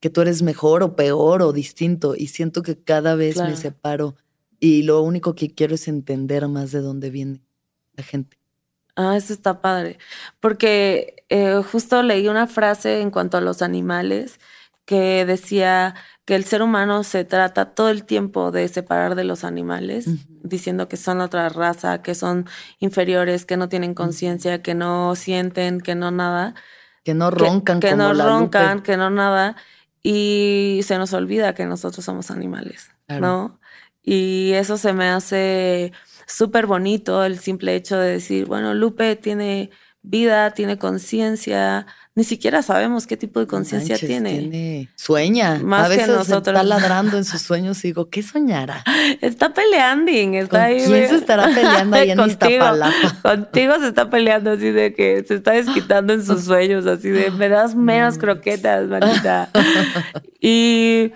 que tú eres mejor o peor o distinto y siento que cada vez me separo y lo único que quiero es entender más de dónde viene la gente. Ah, eso está padre. Porque eh, justo leí una frase en cuanto a los animales que decía que el ser humano se trata todo el tiempo de separar de los animales, diciendo que son otra raza, que son inferiores, que no tienen conciencia, que no sienten, que no nada. Que no roncan. Que, no roncan, que no nada. Y se nos olvida que nosotros somos animales, ¿no? Y eso se me hace súper bonito, el simple hecho de decir, bueno, Lupe tiene vida, tiene conciencia, ni siquiera sabemos qué tipo de conciencia tiene. Sueña. Más a veces que nosotros. está ladrando en sus [laughs] sueños y digo, ¿qué soñará? Está peleando, está ahí. ¿Quién se estará peleando ahí en [laughs] contigo, Contigo se está peleando así de que se está desquitando en sus sueños, así de me das [gasps] menos croquetas, [laughs] manita. y,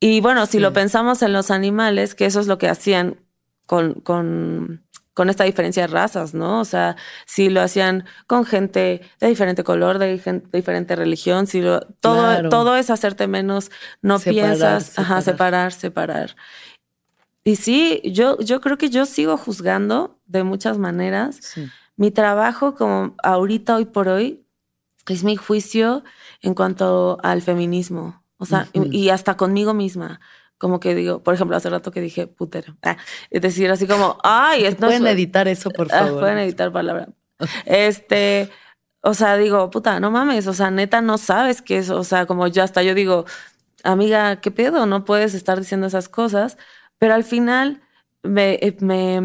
y bueno, si lo pensamos en los animales, que eso es lo que hacían con, con con esta diferencia de razas, ¿no? O sea, si lo hacían con gente de diferente color, de, diferente religión, si lo, todo, todo es hacerte menos, no piensas, separar. ajá, separar, separar. Y sí, yo, yo creo que yo sigo juzgando de muchas maneras. Mi trabajo, como ahorita, hoy por hoy, es mi juicio en cuanto al feminismo. O sea, y hasta conmigo misma como que digo, por ejemplo, hace rato que dije putero. Ah, es decir, así como, ay, esto Pueden editar eso, por [laughs] ah, favor. pueden editar palabra. este, o sea, digo, puta, no mames, o sea, neta no sabes qué es, o sea, como yo hasta yo digo, amiga, ¿qué pedo? No puedes estar diciendo esas cosas, pero al final me, eh, me,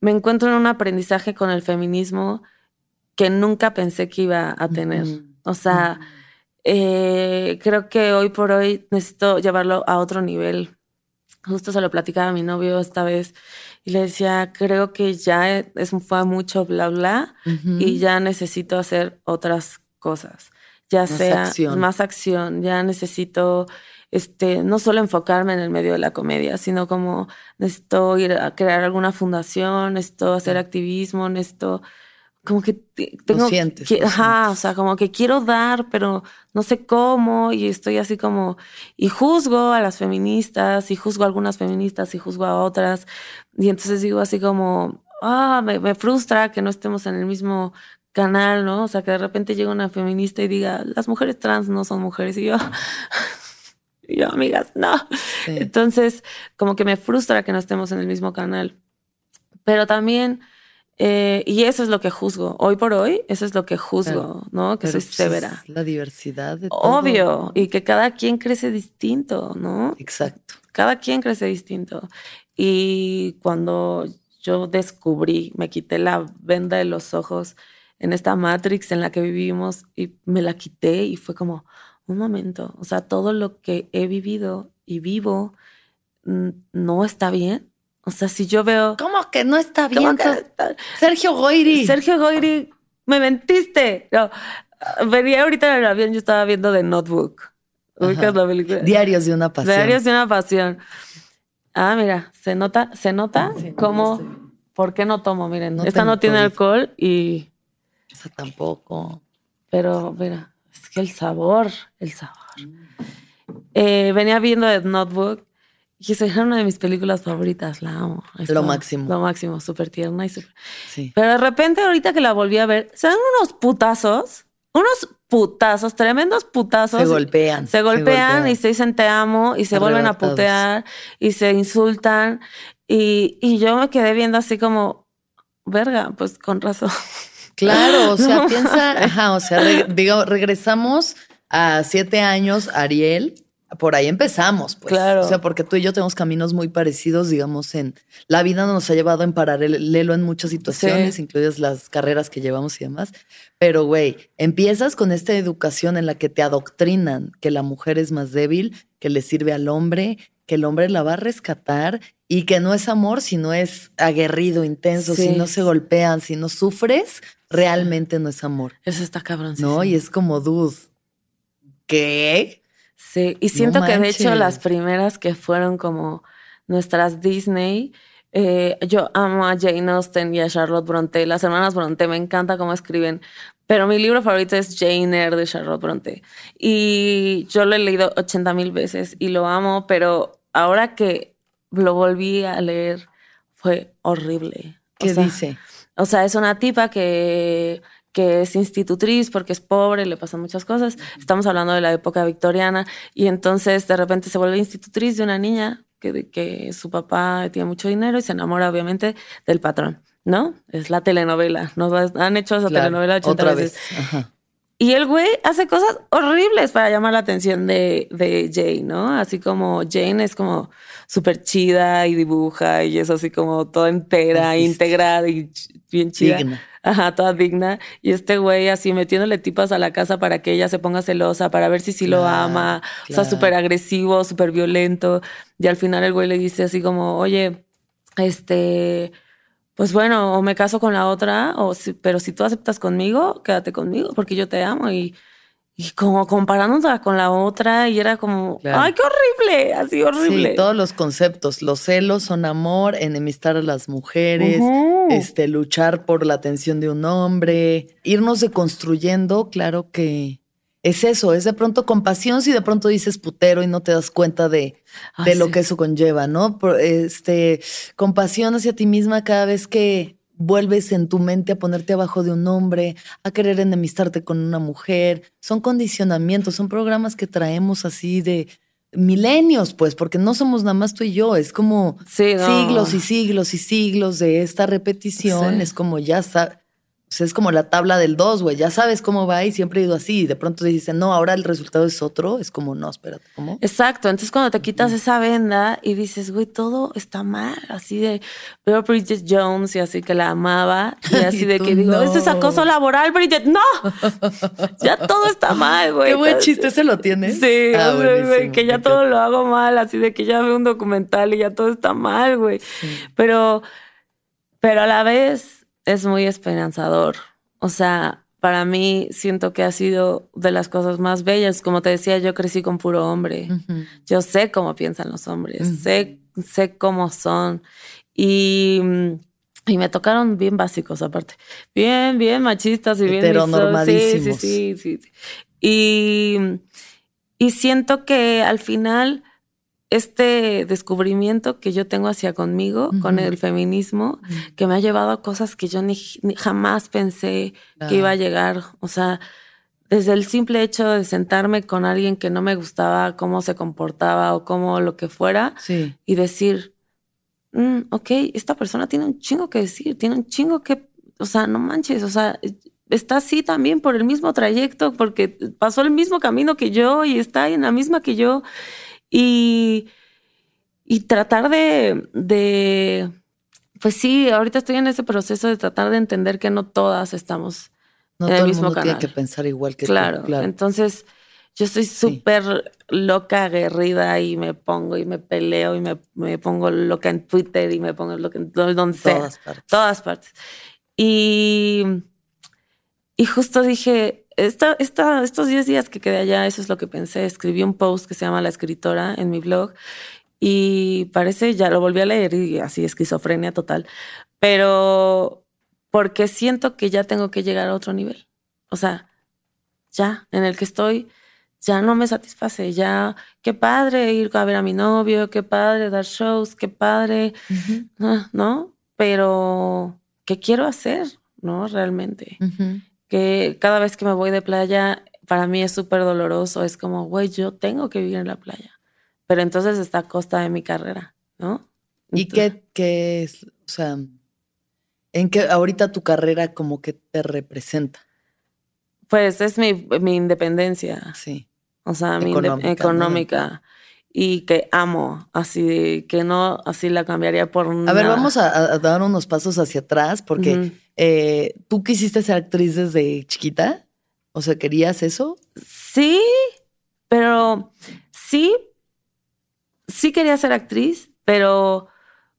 me encuentro en un aprendizaje con el feminismo que nunca pensé que iba a tener. O sea, eh, creo que hoy por hoy necesito llevarlo a otro nivel. Justo se lo platicaba a mi novio esta vez y le decía, creo que ya es, fue mucho bla bla y ya necesito hacer otras cosas, ya más sea acción. más acción, ya necesito este, no solo enfocarme en el medio de la comedia, sino como necesito ir a crear alguna fundación, necesito hacer activismo, necesito como que tengo sientes, que, ajá, o sea, como que quiero dar, pero no sé cómo y estoy así como y juzgo a las feministas y juzgo a algunas feministas y juzgo a otras y entonces digo así como, ah, me, frustra que no estemos en el mismo canal, ¿no? O sea, que de repente llega una feminista y diga, las mujeres trans no son mujeres y yo [laughs] y yo, amigas, no. Entonces, como que me frustra que no estemos en el mismo canal. Pero también eh, y eso es lo que juzgo. Hoy por hoy, eso es lo que juzgo, ¿no? Que soy pues, severa. la diversidad de Obvio. Y que cada quien crece distinto, ¿no? Exacto. Cada quien crece distinto. Y cuando yo descubrí, me quité la venda de los ojos en esta Matrix en la que vivimos y me la quité y fue como, un momento, o sea, todo lo que he vivido y vivo mm, no está bien o sea, si yo veo. ¿Cómo que no está bien? Sergio Goiri. Sergio Goiri, me mentiste. No, venía ahorita en el avión, yo estaba viendo The Notebook. ¿Ubicas la película? Diarios de una pasión. Diarios de una pasión. Ah, mira, se nota, se nota cómo. ¿Por qué no tomo? Miren, esta no tiene alcohol y. Esa tampoco. Pero, mira, es que el sabor, el sabor. Eh, venía viendo The Notebook y esa era una de mis películas favoritas, la amo. lo máximo. Lo máximo, súper tierna y súper... Sí. Pero de repente ahorita que la volví a ver, se dan unos putazos, unos putazos, tremendos putazos. Se golpean. Se golpean, y se dicen te amo y se vuelven a putear y se insultan. Y, y yo me quedé viendo así como, verga, pues con razón. [laughs] Claro, o sea, [laughs] piensa, ajá, o sea, digo, regresamos a siete años, Ariel, por ahí empezamos, pues. Claro. O sea, porque tú y yo tenemos caminos muy parecidos, digamos, en la vida nos ha llevado en paralelo en muchas situaciones, incluidas las carreras que llevamos y demás. Pero, güey, empiezas con esta educación en la que te adoctrinan que la mujer es más débil, que le sirve al hombre, que el hombre la va a rescatar y que no es amor, sino es aguerrido, intenso, si no se golpean, si no sufres, realmente no es amor. Eso está cabrón. No, y es como, dude, ¿qué? Sí, y siento que de hecho las primeras que fueron como nuestras Disney, eh, yo amo a Jane Austen y a Charlotte Bronte, las hermanas Bronte, me encanta cómo escriben, pero mi libro favorito es Jane Eyre de Charlotte Bronte. Y yo lo he leído 80 mil veces y lo amo, pero ahora que lo volví a leer fue horrible. ¿Qué dice? O sea, es una tipa que que es institutriz porque es pobre, le pasan muchas cosas. Estamos hablando de la época victoriana y entonces de repente se vuelve institutriz de una niña que, que su papá tiene mucho dinero y se enamora obviamente del patrón, ¿no? Es la telenovela. Nos han hecho esa telenovela 80 otra veces. Vez. Y el güey hace cosas horribles para llamar la atención de, de Jane, ¿no? Así como Jane es como súper chida y dibuja y es así como toda entera, integrada y bien chida. Ajá, toda digna. Y este güey así metiéndole tipas a la casa para que ella se ponga celosa, para ver si sí lo ama. O sea, súper agresivo, súper violento. Y al final el güey le dice así como, oye, este, pues bueno, o me caso con la otra, o pero si tú aceptas conmigo, quédate conmigo porque yo te amo y y como comparándola con la otra y era como, ay, qué horrible, así horrible. Sí, todos los conceptos, los celos son amor, enemistar a las mujeres, este, luchar por la atención de un hombre, irnos deconstruyendo, claro que es eso, es de pronto compasión si de pronto dices putero y no te das cuenta de, de lo que eso conlleva, ¿no? Este, compasión hacia ti misma cada vez que vuelves en tu mente a ponerte abajo de un hombre, a querer enemistarte con una mujer. Son condicionamientos, son programas que traemos así de milenios, pues, porque no somos nada más tú y yo, es como siglos y siglos y siglos de esta repetición, es como ya sabes es como la tabla del 2, güey. Ya sabes cómo va y siempre he ido así. Y de pronto te dicen, no, ahora el resultado es otro. Es como, no, espérate, ¿cómo? Exacto. Entonces, cuando te quitas esa venda y dices, güey, todo está mal. Así de, veo Bridget Jones y así que la amaba. Y [laughs] así de que digo, esto es acoso laboral, Bridget. ¡No! [laughs] ya todo está mal, güey. Qué buen chiste se lo tienes. Sí, ah, que ya todo lo hago mal. Así de que ya veo un documental y ya todo está mal, güey. Pero, pero a la vez es muy esperanzador. O sea, para mí siento que ha sido de las cosas más bellas. Como te decía, yo crecí con puro hombre. Yo sé cómo piensan los hombres, sé, sé cómo son. Y, y, me tocaron bien básicos aparte. Bien, bien machistas y bien... Heteronormadísimos. Sí, sí, sí, sí. Y, y siento que al final este descubrimiento que yo tengo hacia conmigo, con el feminismo, que me ha llevado a cosas que yo ni, jamás pensé que iba a llegar. O sea, desde el simple hecho de sentarme con alguien que no me gustaba cómo se comportaba o cómo lo que fuera, y decir, mm, ok, esta persona tiene un chingo que decir, tiene un chingo que, o sea, no manches, o sea, está así también por el mismo trayecto, porque pasó el mismo camino que yo y está en la misma que yo. Y, y tratar de, de, pues sí, ahorita estoy en ese proceso de tratar de entender que no todas estamos no en el mismo mundo tiene que pensar igual que claro, tú. Claro. Entonces, yo estoy súper loca, aguerrida y me pongo y me peleo y me, me, pongo loca en Twitter y me pongo loca en donde sea. Todas partes. Todas partes. Y, y justo dije, esta, esta, estos 10 días que quedé allá, eso es lo que pensé. Escribí un post que se llama La escritora en mi blog y parece, ya lo volví a leer y así esquizofrenia total, pero porque siento que ya tengo que llegar a otro nivel. O sea, ya en el que estoy, ya no me satisface, ya qué padre ir a ver a mi novio, qué padre dar shows, qué padre, ah, ¿no? Pero, ¿qué quiero hacer? ¿No? Realmente que cada vez que me voy de playa, para mí es súper doloroso. Es como, güey, yo tengo que vivir en la playa. Pero entonces está a costa de mi carrera, ¿no? ¿Y qué, qué es, o sea, en qué ahorita tu carrera como que te representa? Pues es mi, mi independencia. Sí. O sea, mi económica. Y que amo, así que no, así la cambiaría por A ver, vamos a, dar unos pasos hacia atrás, porque eh, ¿Tú quisiste ser actriz desde chiquita? O sea, ¿querías eso? Sí, pero sí, sí quería ser actriz, pero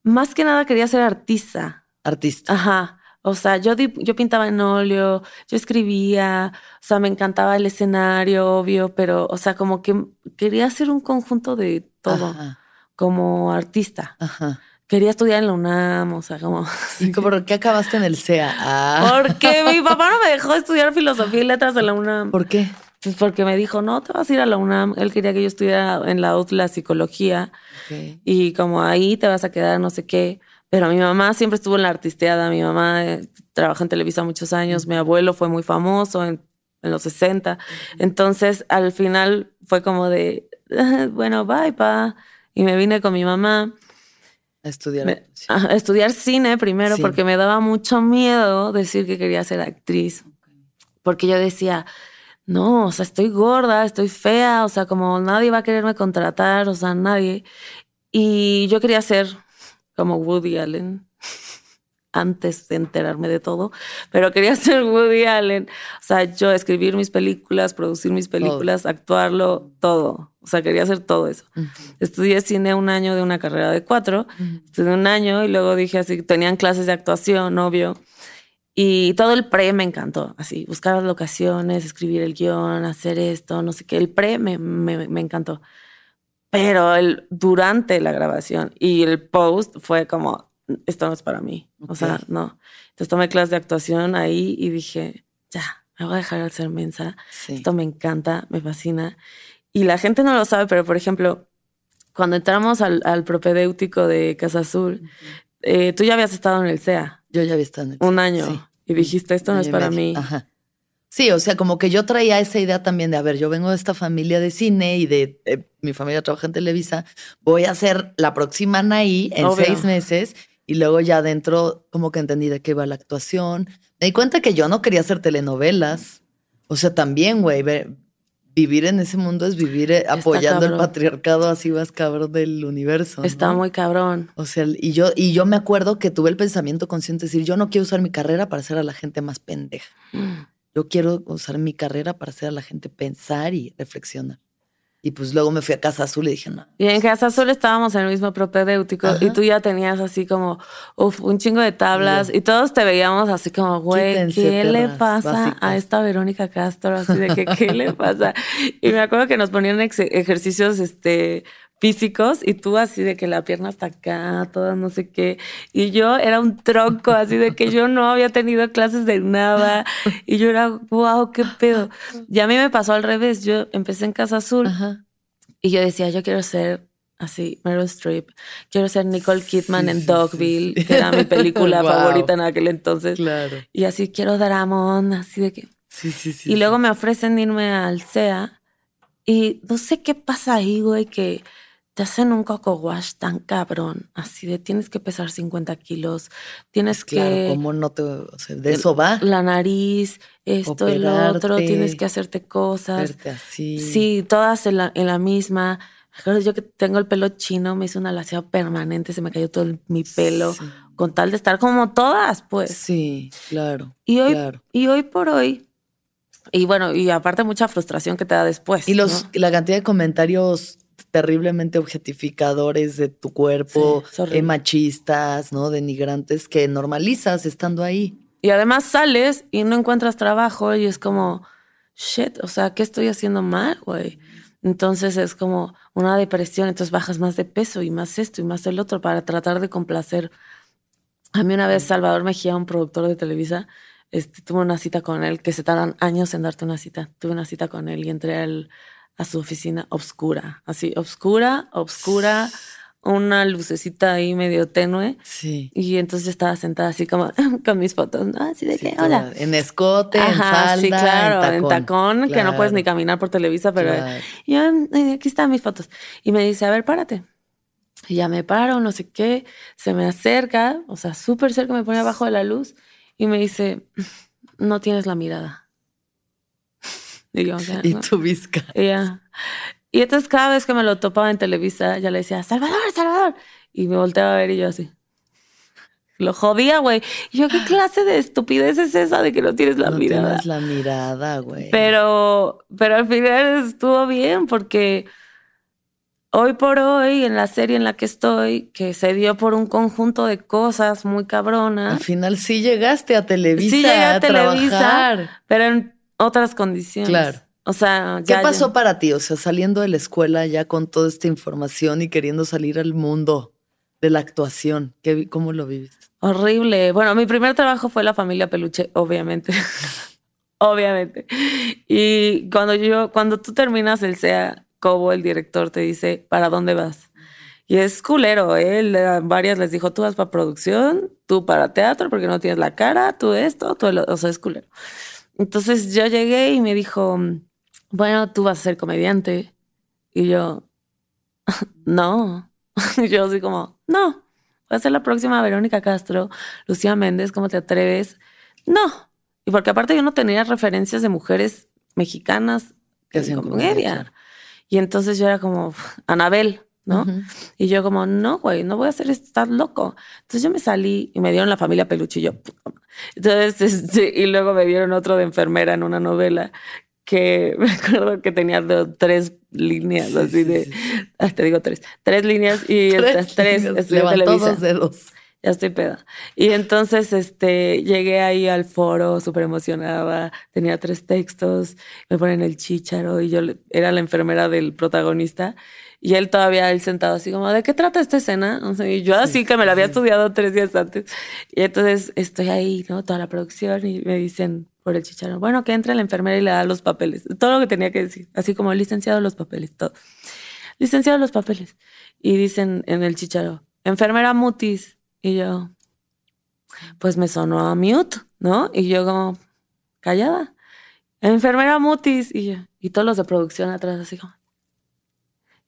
más que nada quería ser artista. Artista. Ajá. O sea, yo, yo pintaba en óleo, yo escribía, o sea, me encantaba el escenario, obvio, pero, o sea, como que quería hacer un conjunto de todo como artista. Ajá quería estudiar en la UNAM, o sea, como... [laughs] ¿Y por qué acabaste en el CEA? Ah. Porque mi papá no me dejó estudiar filosofía y letras en la UNAM. ¿Por qué? Pues porque me dijo, no, te vas a ir a la UNAM. Él quería que yo estudiara en la UTLA psicología. Y como ahí te vas a quedar, no sé qué. Pero mi mamá siempre estuvo en la artisteada. Mi mamá eh, trabaja en Televisa muchos años. Mi abuelo fue muy famoso en, en los 60. Entonces, al final fue como de, [laughs] bueno, bye, pa. Y me vine con mi mamá. A estudiar. a estudiar cine primero porque me daba mucho miedo decir que quería ser actriz. Porque yo decía, no, o sea, estoy gorda, estoy fea, o sea, como nadie va a quererme contratar, o sea, nadie. Y yo quería ser como Woody Allen. Antes de enterarme de todo, pero quería [laughs] ser Woody Allen. O sea, yo escribir mis películas, producir mis películas, actuarlo, todo. O sea, quería hacer todo eso. Estudié cine un año de una carrera de cuatro, estudié un año y luego dije así, tenían clases de actuación, obvio. Y todo el pre me encantó, así, buscar las locaciones, escribir el guion, hacer esto, no sé qué. El pre me, me, me encantó. Pero el, durante la grabación y el post fue como, esto no es para mí. O sea, no. Entonces tomé clases de actuación ahí y dije, ya, me voy a dejar de ser mensa. Esto me encanta, me fascina. Y la gente no lo sabe, pero por ejemplo, cuando entramos al, al propedéutico de Casa Azul, eh, tú ya habías estado en el CEA. Yo ya había estado en el CEA. Un año. Y dijiste, esto no es para mí. Ajá. Sí, o sea, como que yo traía esa idea también de, a ver, yo vengo de esta familia de cine y de eh, mi familia trabaja en Televisa, voy a ser la próxima Anaí en seis meses y luego ya adentro como que entendí de qué va la actuación. Me di cuenta que yo no quería hacer telenovelas. O sea, también, güey, vivir en ese mundo es vivir eh, apoyando el patriarcado así vas cabrón del universo. Está muy cabrón. O sea, y yo, y yo me acuerdo que tuve el pensamiento consciente de decir, yo no quiero usar mi carrera para hacer a la gente más pendeja. Mm. Yo quiero usar mi carrera para hacer a la gente pensar y reflexionar. Y pues luego me fui a Casa Azul y dije, no. Y en Casa Azul estábamos en el mismo propedéutico y tú ya tenías así como uf, un chingo de tablas y todos te veíamos así como, güey, ¿qué le pasa a esta Verónica Castro? Así de que, ¿qué le pasa? Y me acuerdo que nos ponían ejercicios, este, físicos y tú así de que la pierna está acá, toda no sé qué. Y yo era un tronco, así de que yo no había tenido clases de nada. Y yo era, wow, qué pedo. Y a mí me pasó al revés. Yo empecé en Casa Azul y yo decía, yo quiero ser así, Meryl Streep. Quiero ser Nicole Kidman en Dogville, que era mi película [laughs] favorita en aquel entonces. Claro. Y así quiero Dramón, así de que. Sí, sí, sí. Y luego me ofrecen irme al CEA. Y no sé qué pasa ahí, güey, que te hacen un coco wash tan cabrón, así de tienes que pesar 50 kilos, tienes claro, que... ¿cómo no te... O sea, de eso va. La nariz, esto y lo otro, tienes que hacerte cosas. así. Sí, todas en la, en la misma. Yo que tengo el pelo chino, me hice una laseada permanente, se me cayó todo mi pelo, con tal de estar como todas, pues. Sí, claro. Y hoy, claro. y hoy por hoy, y bueno, y aparte mucha frustración que te da después. Y los, la cantidad de comentarios terriblemente objetificadores de tu cuerpo, eh, machistas, ¿no? Denigrantes que normalizas estando ahí. Y además sales y no encuentras trabajo y es como, shit, o sea, ¿qué estoy haciendo mal, güey? Entonces es como una depresión, entonces bajas más de peso y más esto y más el otro para tratar de complacer. A mí una vez Salvador Mejía, un productor de Televisa, este, tuve una cita con él, que se tardan años en darte una cita. Tuve una cita con él y entré al, a su oficina obscura, así, obscura, obscura, una lucecita ahí medio tenue. Sí. Y entonces estaba sentada así como [laughs] con mis fotos, ¿no? Así de que, hola. En escote, en falda, sí, claro, en tacón, que no puedes ni caminar por Televisa, pero yo, aquí están mis fotos. Y me dice, a ver, párate. Y ya me paro, no sé qué, se me acerca, o sea, súper cerca, me pone abajo de la luz y me dice, no tienes la mirada. Y, yo, ¿Y tu visca. Y entonces cada vez que me lo topaba en Televisa, ya le decía, Salvador, Salvador. Y me volteaba a ver y yo así. Lo jodía, güey. Y yo, ¿qué clase de estupidez es esa de que no tienes la mirada? No tienes la mirada, güey. Pero, pero al final estuvo bien porque hoy por hoy, en la serie en la que estoy, que se dio por un conjunto de cosas muy cabronas. Al final sí llegaste a Televisa. Sí llegué a, Televisa, trabajar. pero en otras condiciones. Claro. O sea, ¿qué pasó para ti? O sea, saliendo de la escuela ya con toda esta información y queriendo salir al mundo de la actuación, ¿qué, ¿cómo lo viviste? Horrible. Bueno, mi primer trabajo fue la familia Peluche, obviamente. [laughs] obviamente. Y cuando yo, cuando tú terminas el SEA, Cobo, el director, te dice, ¿para dónde vas? Y es culero, él ¿eh? varias les dijo, tú vas para producción, tú para teatro porque no tienes la cara, tú esto, tú, o sea, es culero. Entonces yo llegué y me dijo, bueno, tú vas a ser comediante. Y yo, [laughs] no. Y [laughs] yo así como, no, voy a ser la próxima Verónica Castro, Lucía Méndez, ¿cómo te atreves? No. Y porque aparte yo no tenía referencias de mujeres mexicanas que hacen comedia. Y entonces yo era como, Anabel, ¿no? Y yo como, no, güey, no voy a hacer esto, estás loco. Entonces yo me salí y me dieron la familia peluche y yo, entonces, este, y luego me dieron otro de enfermera en una novela que [laughs] me acuerdo que tenía tres líneas así de, ah, te digo tres, tres líneas y [laughs] estas tres levantó dos dedos. Ya estoy peda. Y entonces este, llegué ahí al foro súper emocionada, tenía tres textos, me ponen el chícharo y yo era la enfermera del protagonista y él todavía, él sentado así como, ¿de qué trata esta escena? y yo así que me la había estudiado tres días antes. Y entonces estoy ahí, ¿no? Toda la producción y me dicen por el chicharro, bueno, que entre la enfermera y le da los papeles. Todo lo que tenía que decir. Así como licenciado los papeles, todo. Licenciado los papeles. Y dicen en el chicharro, enfermera mutis. Y yo, pues me sonó a mute, ¿no? Y yo como, callada. Enfermera mutis. Y yo, y todos los de producción atrás así como,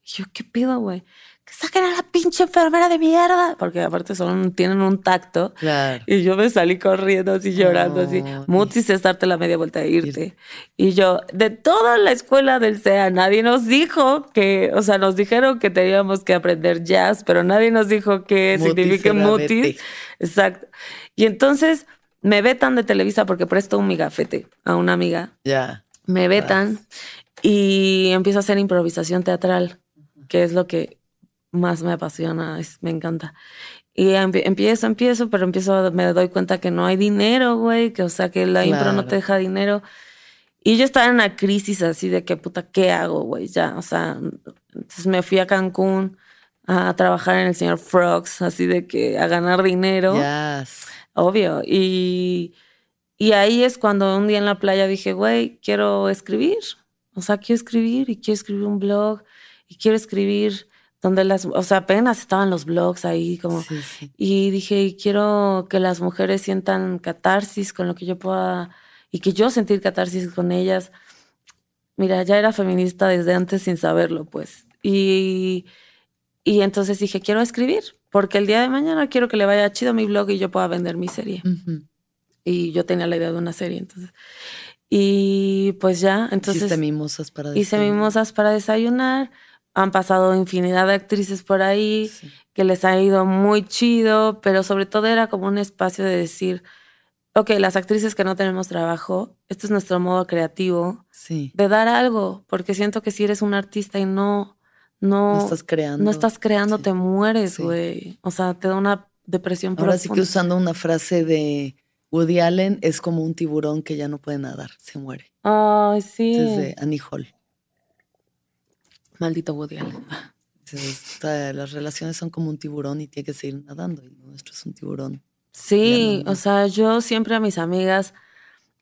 y yo, ¿qué pido, güey? Que saquen a la pinche enfermera de mierda. Porque aparte son, tienen un tacto. Claro. Y yo me salí corriendo así, llorando así. Mutis es darte la media vuelta e irte. Y yo, de toda la escuela del SEA, nadie nos dijo que, o sea, nos dijeron que teníamos que aprender jazz, pero nadie nos dijo que significa mutis. Exacto. Y entonces me vetan de Televisa porque presto un migafete a una amiga. Ya. Me vetan y empiezo a hacer improvisación teatral que es lo que más me apasiona, es, me encanta. Y empiezo, empiezo, pero empiezo, me doy cuenta que no hay dinero, güey, que o sea, que la impro no te deja dinero. Y yo estaba en una crisis así de que, puta, ¿qué hago, güey? Ya, o sea, entonces me fui a Cancún a trabajar en el señor Frogs, así de que a ganar dinero. Obvio. Y, y ahí es cuando un día en la playa dije, güey, quiero escribir. O sea, quiero escribir y quiero escribir un blog y quiero escribir donde las, o sea, apenas estaban los blogs ahí como, y dije, y quiero que las mujeres sientan catarsis con lo que yo pueda, y que yo sentir catarsis con ellas. Mira, ya era feminista desde antes sin saberlo, pues. Y, y entonces dije, quiero escribir, porque el día de mañana quiero que le vaya chido mi blog y yo pueda vender mi serie. Y yo tenía la idea de una serie, entonces. Y pues ya, entonces. Hiciste mimosas para desayunar. Hice mimosas para desayunar han pasado infinidad de actrices por ahí que les ha ido muy chido, pero sobre todo era como un espacio de decir, ok, las actrices que no tenemos trabajo, este es nuestro modo creativo de dar algo, porque siento que si eres un artista y no, no, estás creando, no estás creando, te mueres, güey. O sea, te da una depresión Ahora sí que usando una frase de Woody Allen, es como un tiburón que ya no puede nadar, se muere. Ay, sí. Desde Annie Hall. Maldito Woody Allen. las relaciones son como un tiburón y tiene que seguir nadando. Y nuestro es un tiburón. Sí, o sea, yo siempre a mis amigas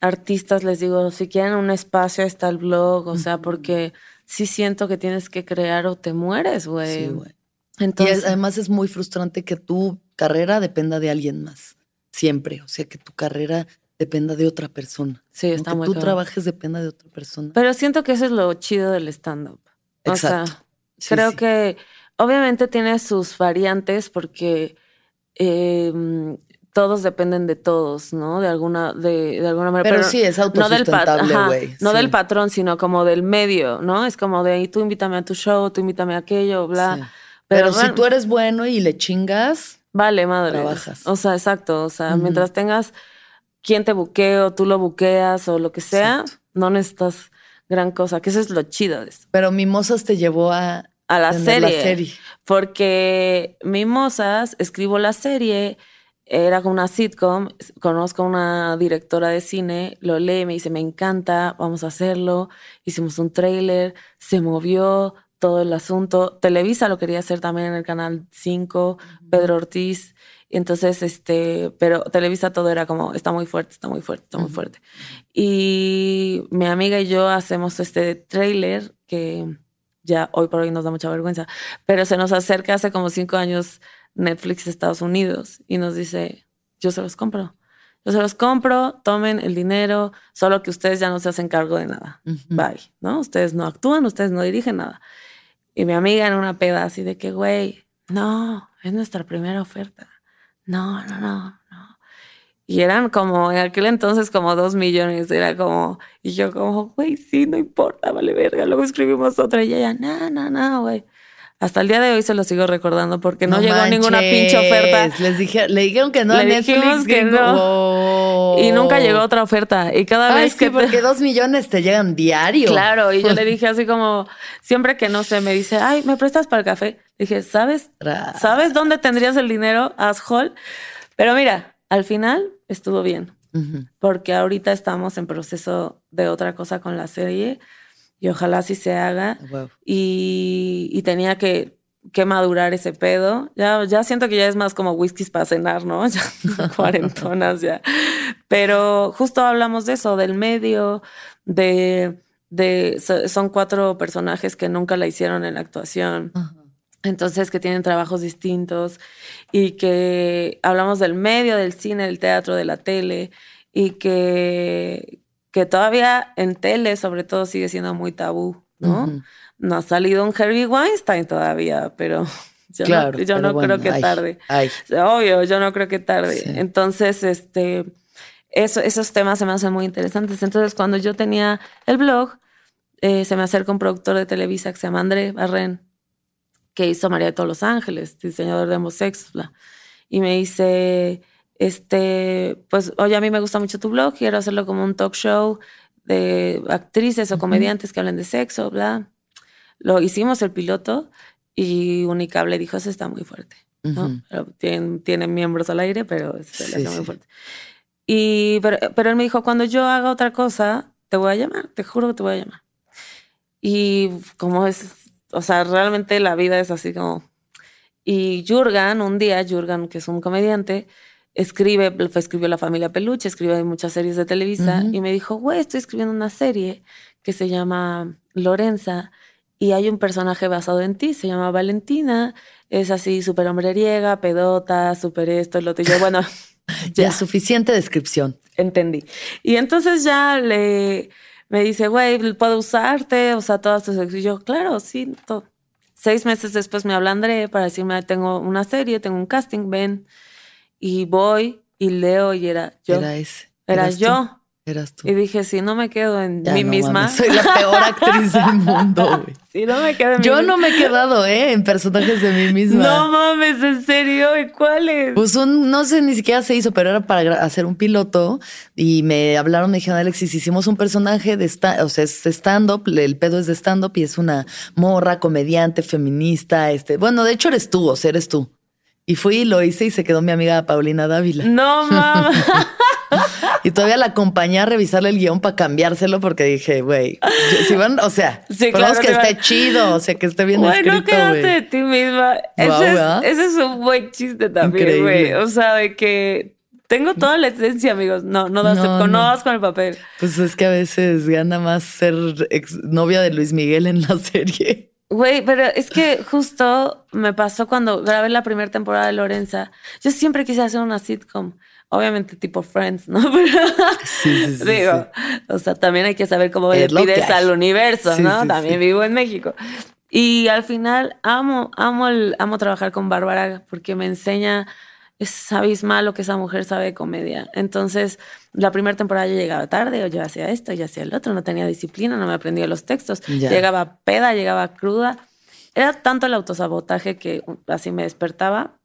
artistas les digo, si quieren un espacio está el blog, o sea, porque sí siento que tienes que crear o te mueres, güey. Sí, güey. Entonces, y además es muy frustrante que tu carrera dependa de alguien más, siempre, o sea, que tu carrera dependa de otra persona. Sí, está que muy tú trabajes dependa de otra persona. Pero siento que eso es lo chido del stand-up. Exacto. O sea, creo que obviamente tiene sus variantes porque em, todos dependen de todos, ¿no? De alguna, de, de alguna manera. Pero, sí, es autosustentable, güey. No, del patrón, sino como del medio, ¿no? Es como de, tú invítame a tu show, tú invítame a aquello, bla. Pero, si tú eres bueno y le chingas... Vale, madre. Trabajas. O sea, exacto. O sea, mientras tengas quien te buquee o tú lo buqueas o lo que sea, no necesitas gran cosa, que eso es lo chido de eso. Pero Mimosas te llevó a, a la, serie, Porque Mimosas, escribo la serie, era como una sitcom, conozco a una directora de cine, lo lee, me dice, me encanta, vamos a hacerlo. Hicimos un trailer, se movió todo el asunto. Televisa lo quería hacer también en el canal 5, Pedro Ortiz entonces, este, pero Televisa todo era como, está muy fuerte, está muy fuerte, está muy fuerte. Y mi amiga y yo hacemos este trailer que ya hoy por hoy nos da mucha vergüenza, pero se nos acerca hace como cinco años Netflix de Estados Unidos y nos dice, yo se los compro. Yo se los compro, tomen el dinero, solo que ustedes ya no se hacen cargo de nada. Bye, ¿no? Ustedes no actúan, ustedes no dirigen nada. Y mi amiga en una peda así de que, güey, no, es nuestra primera oferta no, no, no, no. Y eran como, en aquel entonces como dos millones, era como, y yo como, güey, sí, no importa, vale verga. Luego escribimos otra y ella, no, no, no, güey. Hasta el día de hoy se lo sigo recordando porque no, llegó ninguna pinche oferta. Les dije, le dijeron que no le Dijimos que no. Y nunca llegó otra oferta. Y cada vez que. porque dos millones te llegan diario. Claro, y yo le [laughs] dije así como, siempre que no sé, me dice, ay, ¿me prestas para el café? Dije, ¿sabes? ¿Sabes dónde tendrías el dinero, asshole? Pero mira, al final estuvo bien. Porque ahorita estamos en proceso de otra cosa con la serie y ojalá sí se haga. Y, tenía que, que, madurar ese pedo. Ya, ya siento que ya es más como whiskies para cenar, ¿no? [laughs] Ya [laughs] cuarentonas ya. Pero justo hablamos de eso, del medio, de, de son cuatro personajes que nunca la hicieron en la actuación. Entonces, que tienen trabajos distintos y que hablamos del medio, del cine, del teatro, de la tele y que, que todavía en tele, sobre todo, sigue siendo muy tabú, ¿no? No ha salido un Herbie Weinstein todavía, pero [laughs] yo no, yo no creo que tarde. Obvio, yo no creo que tarde. Entonces, este, eso, esos temas se me hacen muy interesantes. Entonces, cuando yo tenía el blog, eh, se me acerca un productor de Televisa que se llama André Barren, que hizo María de todos los Ángeles, diseñador de homosexos, y me dice, este, pues, oye, a mí me gusta mucho tu blog, quiero hacerlo como un talk show de actrices o comediantes que hablen de sexo, bla. Lo hicimos el piloto y Unicable dijo, eso está muy fuerte. ¿no? tienen, miembros al aire, pero eso sí, muy fuerte. Y, pero, pero él me dijo, cuando yo haga otra cosa, te voy a llamar, te juro que te voy a llamar. Y como es, o sea, realmente la vida es así como... Y Jurgen, un día, Jurgen, que es un comediante, escribe, escribió La Familia Peluche, escribe muchas series de Televisa y me dijo, güey, estoy escribiendo una serie que se llama Lorenza y hay un personaje basado en ti, se llama Valentina, es así súper hombreriega, pedota, súper esto, lo otro. Y yo, bueno, [laughs] ya. suficiente descripción. Entendí. Y entonces ya le, me dice, güey, ¿puedo usarte? O sea, todas tus... Y yo, claro, sí. Seis meses después me habla André para decirme, tengo una serie, tengo un casting, ven. Y voy y leo y era yo. Era ese. Era yo. Eras tú. Y dije, si no me quedo en mí misma. soy la peor actriz del [laughs] mundo, güey. Si no me quedo en Yo no me he quedado, ¿eh? En personajes de mí misma. No mames, ¿en serio? ¿Y cuáles? Pues un, no sé, ni siquiera se hizo, pero era para hacer un piloto. Y me hablaron, me dijeron, Alexis, hicimos un personaje de stand o sea, es stand-up, el pedo es de stand-up y es una morra, comediante, feminista. Este, bueno, de hecho eres tú, o sea, eres tú. Y fui y lo hice y se quedó mi amiga Paulina Dávila. No [laughs] mames. Y todavía la acompañé a revisarle el guion para cambiárselo porque dije, güey, si van, o sea, [laughs] sí, claro, que esté chido, o sea, que esté bien bueno, escrito, no quedaste de ti misma. ese, es, un buen chiste también, güey. O sea, de que tengo toda la esencia, amigos. No, no das no, no. con el papel. Pues es que a veces gana más ser ex novia de Luis Miguel en la [laughs] serie. Güey, pero es que justo me pasó cuando grabé la primera temporada de Lorenza. Yo siempre quise hacer una sitcom. Obviamente tipo Friends, ¿no? [laughs] Pero sí, sí, digo, o sea, también hay que saber cómo le pides al universo, ¿no? también vivo en México. Y al final amo, amo, el, amo trabajar con Bárbara porque me enseña es abismal lo que esa mujer sabe de comedia. Entonces, la primera temporada yo llegaba tarde, o yo hacía esto, yo hacía el otro, no tenía disciplina, no me aprendía los textos. Llegaba peda, llegaba cruda. Era tanto el autosabotaje que así me despertaba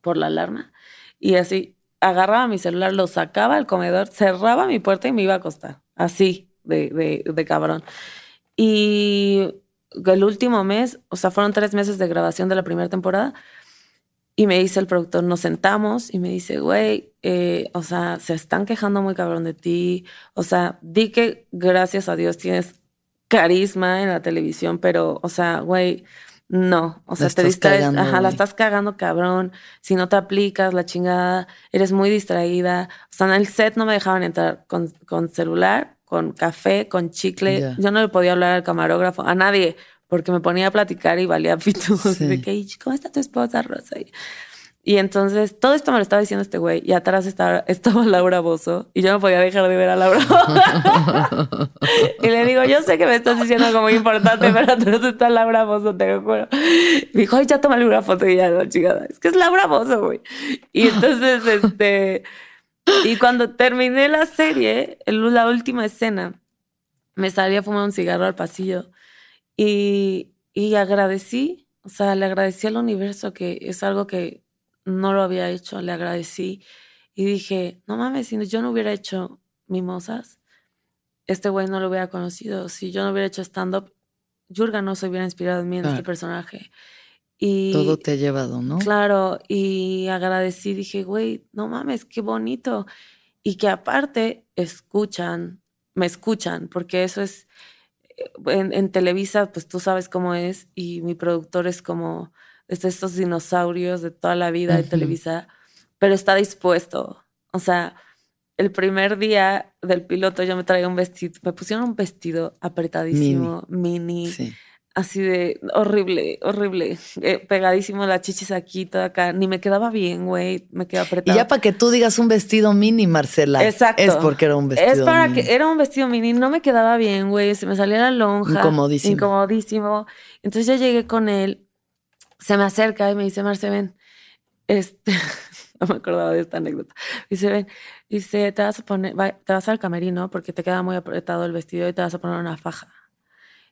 por la alarma y así agarraba mi celular, lo sacaba al comedor, cerraba mi puerta y me iba a acostar. Así, de, de, de cabrón. Y el último mes, o sea, fueron tres meses de grabación de la primera temporada y me dice el productor, nos sentamos y me dice, güey, eh, o sea, se están quejando muy cabrón de ti. O sea, di que gracias a Dios tienes carisma en la televisión, pero, o sea, güey, no. O sea, te distraes, ajá, la estás cagando cabrón. Si no te aplicas la chingada, eres muy distraída. O sea, en el set no me dejaban entrar con, con celular, con café, con chicle. Yo no le podía hablar al camarógrafo, a nadie porque me ponía a platicar y valía [laughs] pitos. De que, ¿cómo está tu esposa, Rosa? Y, entonces todo esto me lo estaba diciendo este güey y atrás estaba, [laughs] estaba Laura Bozo y yo no podía dejar de ver a Laura. [laughs] y le digo, yo sé que me estás diciendo algo muy importante, pero atrás está Laura Bozo, te lo juro. Me dijo, ay, ya tómale una foto y ya, no, chingada. Es que es Laura Bozo, güey. Y entonces, [laughs] este... Y cuando terminé la serie, la última escena, me salí a fumar un cigarro al pasillo y, y agradecí, O sea, le agradecí al universo que es algo que no lo había hecho, le agradecí y dije, no mames, si yo no hubiera hecho mimosas, este güey no lo hubiera conocido. Si yo no hubiera hecho stand-up, Yurga no se hubiera inspirado en mí en este personaje. Y, Todo te ha llevado, ¿no? Claro, y agradecí, dije, güey, no mames, qué bonito. Y que aparte escuchan, me escuchan, porque eso es, eh, en, Televisa, pues tú sabes cómo es, y mi productor es como es estos dinosaurios de toda la vida de Televisa, pero está dispuesto. O sea, el primer día del piloto yo me traía un vestido, me pusieron un vestido apretadísimo, mini, así de horrible, horrible, eh, pegadísimo la chichis aquí, toda acá, ni me quedaba bien, güey, me quedaba apretado. Y ya para que tú digas un vestido mini, Marcela. Exacto. Es porque era un vestido Es para que era un vestido mini, no me quedaba bien, güey, se me salía la lonja. Incomodísimo. Incomodísimo. Entonces yo llegué con él, se me acerca y me dice, Marce, ven, este... [laughs] no me acordaba de esta anécdota. Dice, ven, dice, te vas a poner, te vas al camerino porque te queda muy apretado el vestido y te vas a poner una faja.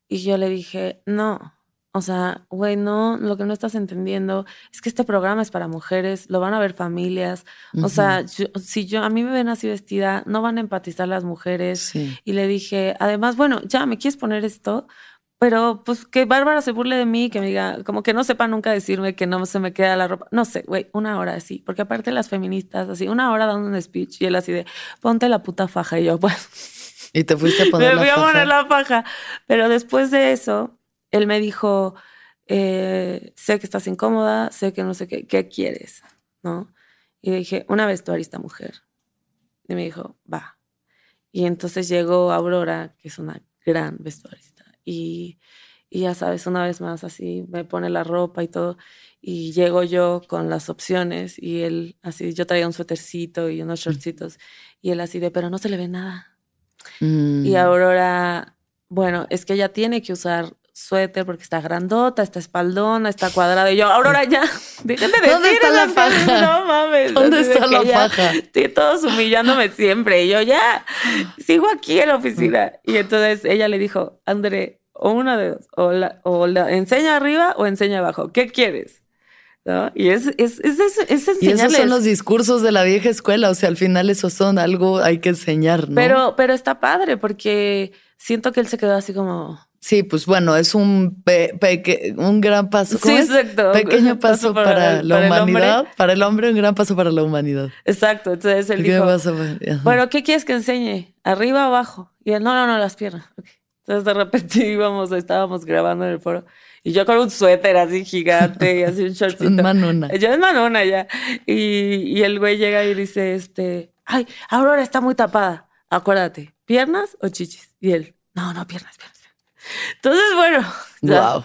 Y yo le dije, no, o sea, güey, no, lo que no estás entendiendo es que este programa es para mujeres, lo van a ver familias. O sea, si yo a mí me ven así vestida, no van a empatizar las mujeres. Y le dije, además, bueno, ya me quieres poner esto, pero pues que Bárbara se burle de mí, que me diga, como que no sepa nunca decirme que no se me queda la ropa. No sé, güey, una hora así. Porque aparte las feministas, así, una hora dando un speech y él así de, ponte la puta faja. Y yo, pues. Y te fuiste a [laughs] poner me fui a poner la faja. Pero después de eso, él me dijo, eh, sé que estás incómoda, sé que no sé qué, ¿qué quieres? ¿No? Y le dije, una vestuarista mujer. Y me dijo, va. Y entonces llegó Aurora, que es una gran vestuarista y, ya sabes, una vez más así me pone la ropa y todo y llego yo con las opciones y él así, yo traía un suétercito y unos shortcitos y él así de, pero no se le ve nada. Y mm. Aurora, bueno, es que ella tiene que usar suéter porque está grandota, está espaldona, está cuadrada. Y yo, Aurora, ya, [laughs] déjate de ¿Dónde está la faja? No mames. ¿Dónde está la faja? Estoy todos humillándome siempre. Y yo, ya, sigo aquí en la oficina. Y entonces ella le dijo, André, o una de dos, o la, o la enseña arriba o enseña abajo. ¿Qué quieres? ¿No? Y es, es, es, es, Y esos son los discursos de la vieja escuela, o sea, al final esos son algo hay que enseñar, ¿no? Pero, pero está padre porque siento que él se quedó así como... Sí, pues bueno, es un, un gran paso. sí, exacto. [laughs] Pequeño paso, para, la humanidad, para el hombre, un gran paso para la humanidad. Exacto, entonces él dijo, bueno, ¿qué quieres que enseñe? ¿Arriba o abajo? Y él, no, no, no, las piernas. Okay. Entonces de repente [laughs] íbamos, estábamos grabando en el foro y yo con un suéter así gigante y así un [laughs] shortcito. manona. Yo es manona ya. Y, y el güey llega y dice, este, ay, Aurora está muy tapada. Acuérdate, ¿piernas o chichis? Y él, no, no, piernas, piernas. Entonces, bueno, ya,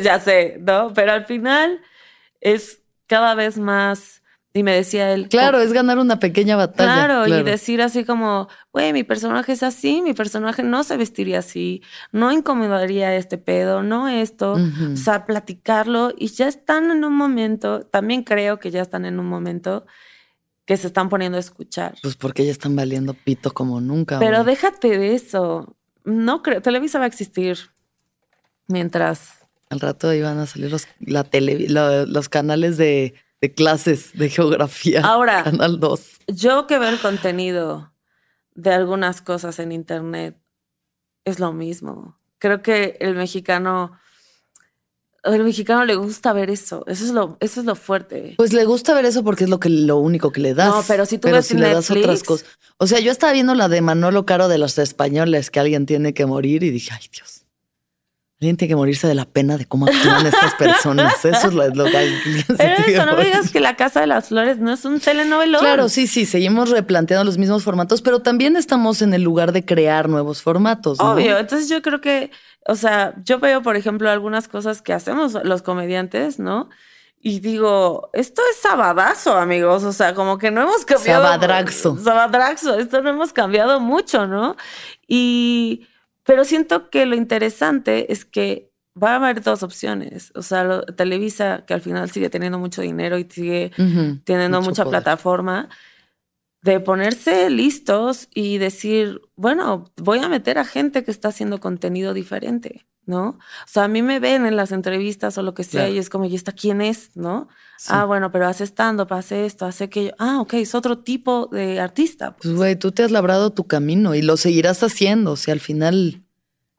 ya sé, ¿no? Pero al final es cada vez más y me decía él. Claro, es ganar una pequeña batalla. Claro, y decir así como, güey, mi personaje es así, mi personaje no se vestiría así, no incomodaría este pedo, no esto. O sea, platicarlo y ya están en un momento, también creo que ya están en un momento que se están poniendo a escuchar. Pues porque ya están valiendo pito como nunca. Pero déjate de eso. No creo, Televisa va a existir mientras. Al rato iban a salir los, la tele, los canales de de clases de geografía. Ahora, Canal 2. Yo que veo el contenido de algunas cosas en Internet, es lo mismo. Creo que el mexicano... El mexicano le gusta ver eso. Eso es lo, eso es lo fuerte. Pues le gusta ver eso porque es lo que lo único que le das. No, pero si tú ves si le das otras cosas. O sea, yo estaba viendo la de Manolo Caro de los españoles, que alguien tiene que morir, y dije, ay Dios. Alguien tiene que morirse de la pena de cómo actúan estas personas. [laughs] Eso es lo, lo que Pero eso, no me digas que La Casa de las Flores no es un telenovelón. Claro, sí, sí, seguimos replanteando los mismos formatos, pero también estamos en el lugar de crear nuevos formatos. Obvio, entonces yo creo que, o sea, yo veo, por ejemplo, algunas cosas que hacemos los comediantes, ¿no? Y digo, esto es sabadazo, amigos. O sea, como que no hemos cambiado. Sabadraxo. Sabadraxo. Esto no hemos cambiado mucho, ¿no? Y pero siento que lo interesante es que va a haber dos opciones. O sea, Televisa, que al final sigue teniendo mucho dinero y sigue teniendo mucha plataforma, de ponerse listos y decir, bueno, voy a meter a gente que está haciendo contenido diferente. ¿No? O sea, a mí me ven en las entrevistas o lo que sea y es como, ¿y esta quién es? ¿No? Ah, bueno, pero hace stand-up, hace esto, hace aquello. Ah, ok, es otro tipo de artista. Pues, güey, tú te has labrado tu camino y lo seguirás haciendo. O sea, al final,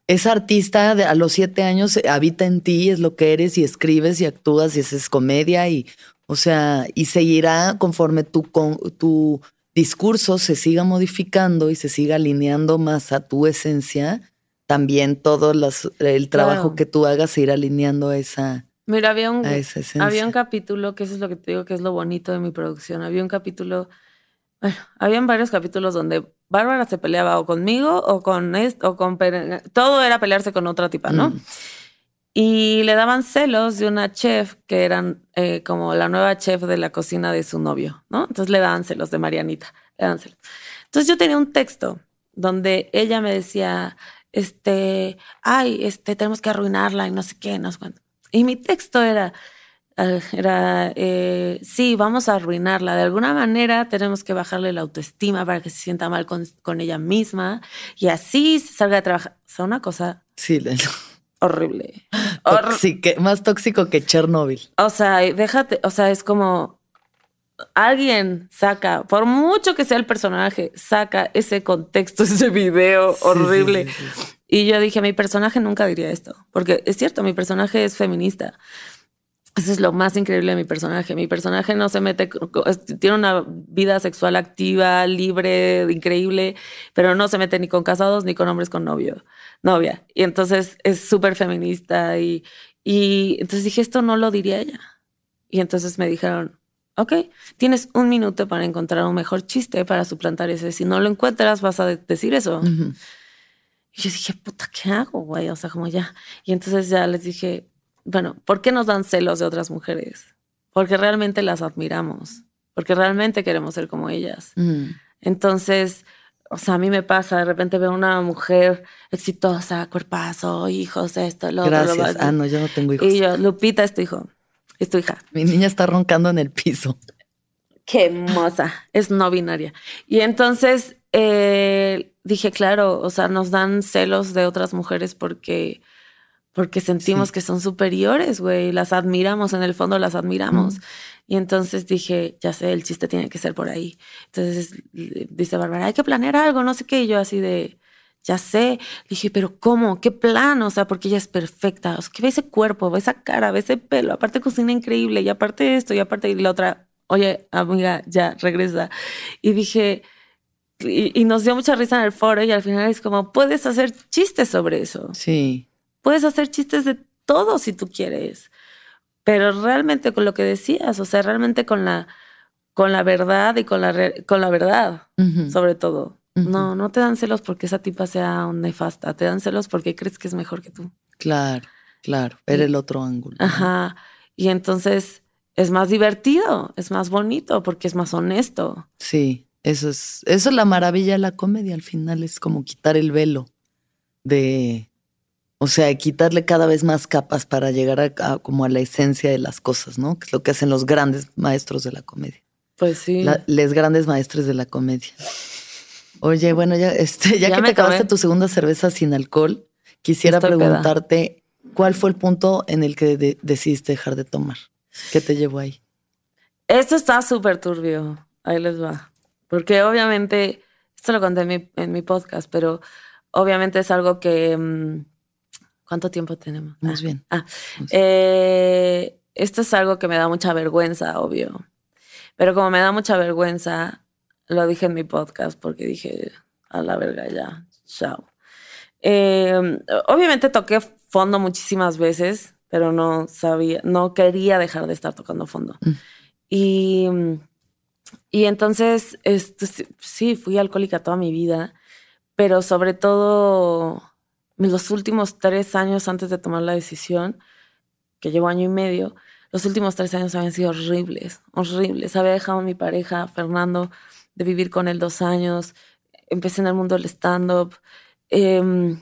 esa artista de, a los siete años habita en ti, es lo que eres y escribes y actúas y haces comedia y, o sea, y seguirá conforme tu, con, tu discurso se siga modificando y se siga alineando más a tu esencia, también todo el trabajo que tú hagas irá alineando a esa, Mira, había un, había un capítulo, que eso es lo que te digo que es lo bonito de mi producción. Había un capítulo, bueno, habían varios capítulos donde Bárbara se peleaba o conmigo o con esto, o con todo era pelearse con otra tipa, ¿no? Mm. Y le daban celos de una chef que eran eh, como la nueva chef de la cocina de su novio, ¿no? Entonces le daban celos de Marianita, le daban celos. Entonces yo tenía un texto donde ella me decía, este, ay, este, tenemos que arruinarla y no sé qué, no sé cuánto. Y mi texto era, era eh, sí, vamos a arruinarla. De alguna manera tenemos que bajarle la autoestima para que se sienta mal con, con ella misma y así se salga de trabajar. O sea, una cosa sí, horrible. más tóxico que Chernobyl. O sea, déjate, o sea, es como alguien saca, por mucho que sea el personaje, saca ese contexto, [laughs] ese video horrible. y yo dije, mi personaje nunca diría esto, porque es cierto, mi personaje es feminista. Eso es lo más increíble de mi personaje. Mi personaje no se mete, tiene una vida sexual activa, libre, increíble, pero no se mete ni con casados ni con hombres con novio, novia. Y entonces es súper feminista y, y entonces dije, esto no lo diría ella. Y entonces me dijeron, ok, tienes un minuto para encontrar un mejor chiste para suplantar ese. Si no lo encuentras, vas a decir eso. Y yo dije, puta, ¿qué hago, güey? O sea, como ya. Y entonces ya les dije, bueno, ¿por qué nos dan celos de otras mujeres? Porque realmente las admiramos, porque realmente queremos ser como ellas. Entonces, o sea, a mí me pasa, de repente veo una mujer exitosa, cuerpazo, hijos, esto, lo otro. Gracias. ah, no, yo no tengo hijos. Y yo, Lupita es tu hijo es tu hija. Mi niña está roncando en el piso. Qué hermosa, es no binaria. Y entonces eh, dije, claro, o sea, nos dan celos de otras mujeres porque, porque sentimos que son superiores, güey, las admiramos, en el fondo las admiramos. Y entonces dije, ya sé, el chiste tiene que ser por ahí. Entonces dice Bárbara, hay que planear algo, no sé qué. Y yo así de, ya sé. dije, pero ¿cómo? ¿Qué plan? O sea, porque ella es perfecta. O sea, que ve ese cuerpo, ve esa cara, ve ese pelo. Aparte cocina increíble y aparte esto y aparte y la otra, oye, amiga, ya regresa. Y dije, y, nos dio mucha risa en el foro y al final es como, puedes hacer chistes sobre eso. Sí. Puedes hacer chistes de todo si tú quieres. Pero realmente con lo que decías, o sea, realmente con la, con la verdad y con la, con la verdad, sobre todo. No, no te dan celos porque esa tipa sea un nefasta, te dan celos porque crees que es mejor que tú. Claro, claro, era el otro ángulo. Ajá, y entonces es más divertido, es más bonito porque es más honesto. Sí, eso es, eso es la maravilla de la comedia, al final es como quitar el velo de, o sea, quitarle cada vez más capas para llegar a, como a la esencia de las cosas, ¿no? Que es lo que hacen los grandes maestros de la comedia. Pues sí. los grandes maestros de la comedia. Oye, bueno, ya, este, ya, que te acabaste tu segunda cerveza sin alcohol, quisiera preguntarte cuál fue el punto en el que decidiste dejar de tomar. ¿Qué te llevó ahí? Esto está súper turbio. Ahí les va. Porque obviamente, esto lo conté en mi, podcast, pero obviamente es algo que... Mm, ¿Cuánto tiempo tenemos? Más bien. Ah, eh, esto es algo que me da mucha vergüenza, obvio. Pero como me da mucha vergüenza, lo dije en mi podcast porque dije, a la verga ya, chao. Em, obviamente toqué fondo muchísimas veces, pero no sabía, no quería dejar de estar tocando fondo. Mm. Y, y entonces, esto, sí, fui alcohólica toda mi vida, pero sobre todo los últimos tres años antes de tomar la decisión, que llevo año y medio, los últimos tres años habían sido horribles, horribles. Había dejado a mi pareja, Fernando, de vivir con él dos años, empecé en el mundo del stand-up. Em,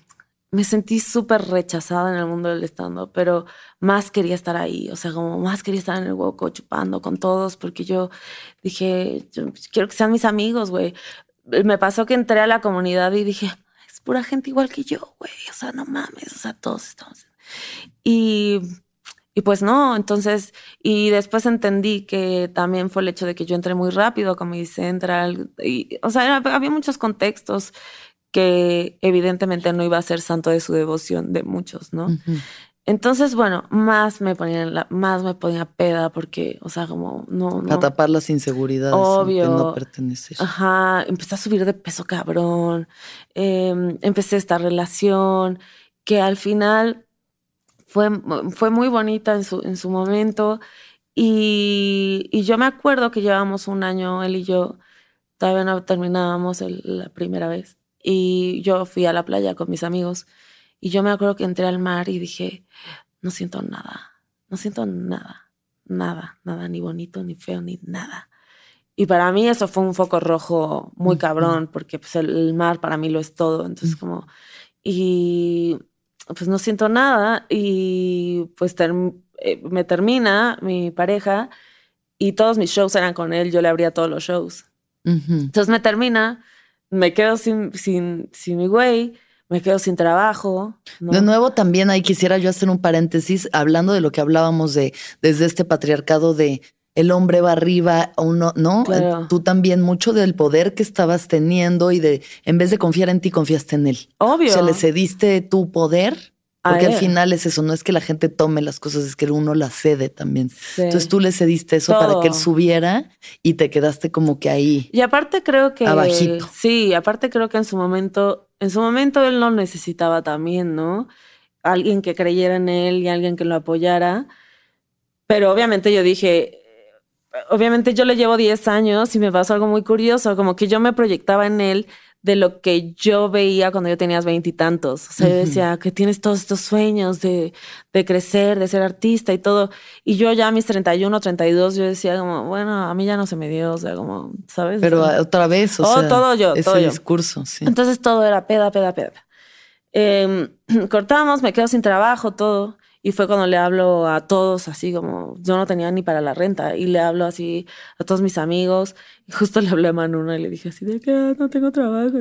me sentí súper rechazada en el mundo del stand-up, pero más quería estar ahí, o sea, como más quería estar en el hueco chupando con todos, porque yo dije, yo quiero que sean mis amigos, güey. Me pasó que entré a la comunidad y dije, es pura gente igual que yo, güey, o sea, no mames, o sea, todos estamos. Y, y pues no, entonces, y después entendí que también fue el hecho de que yo entré muy rápido con mi Central, y, o sea, había muchos contextos que evidentemente no iba a ser santo de su devoción de muchos, ¿no? Entonces, bueno, más me ponía la, más me ponía peda porque, o sea, como no, A tapar las inseguridades Obvio. de no pertenecer. Ajá, empecé a subir de peso cabrón. Em, empecé esta relación que al final fue, fue muy bonita en su, en su momento. Y, y yo me acuerdo que llevábamos un año, él y yo, todavía no terminábamos la primera vez. Y yo fui a la playa con mis amigos y yo me acuerdo que entré al mar y dije, no siento nada, no siento nada, nada, nada, ni bonito, ni feo, ni nada. Y para mí eso fue un foco rojo muy cabrón, porque pues el mar para mí lo es todo. Entonces como, y pues no siento nada y pues eh, me termina mi pareja y todos mis shows eran con él, yo le abría todos los shows. Entonces me termina, me quedo sin, sin, sin mi güey me quedo sin trabajo. De nuevo, también ahí quisiera yo hacer un paréntesis hablando de lo que hablábamos de desde este patriarcado de el hombre va arriba, uno, ¿no? Tú también mucho del poder que estabas teniendo y de en vez de confiar en ti, confiaste en él. Obvio. O sea, le cediste tu poder. Porque al final es eso, no es que la gente tome las cosas, es que uno las cede también. Entonces tú le cediste eso para que él subiera y te quedaste como que ahí. Y aparte creo que... Abajito. Sí, aparte creo que en su momento en su momento él lo necesitaba también, ¿no? Alguien que creyera en él y alguien que lo apoyara. Pero obviamente yo dije, obviamente yo le llevo 10 años y me pasó algo muy curioso, como que yo me proyectaba en él de lo que yo veía cuando yo tenía veintitantos. O sea, yo decía que tienes todos estos sueños de, de, crecer, de ser artista y todo. Y yo ya a mis 31, 32, yo decía como, bueno, a mí ya no se me dio, o sea, como, ¿sabes? Pero otra vez, o oh, todo yo, ese todo discurso, sí. Entonces todo era peda, peda, peda. Eh, [clears throat] cortamos, me quedo sin trabajo, todo. Y fue cuando le hablo a todos, así como yo no tenía ni para la renta, y le hablo así a todos mis amigos. Y justo le hablé a Manuna y le dije así de que ah, no tengo trabajo.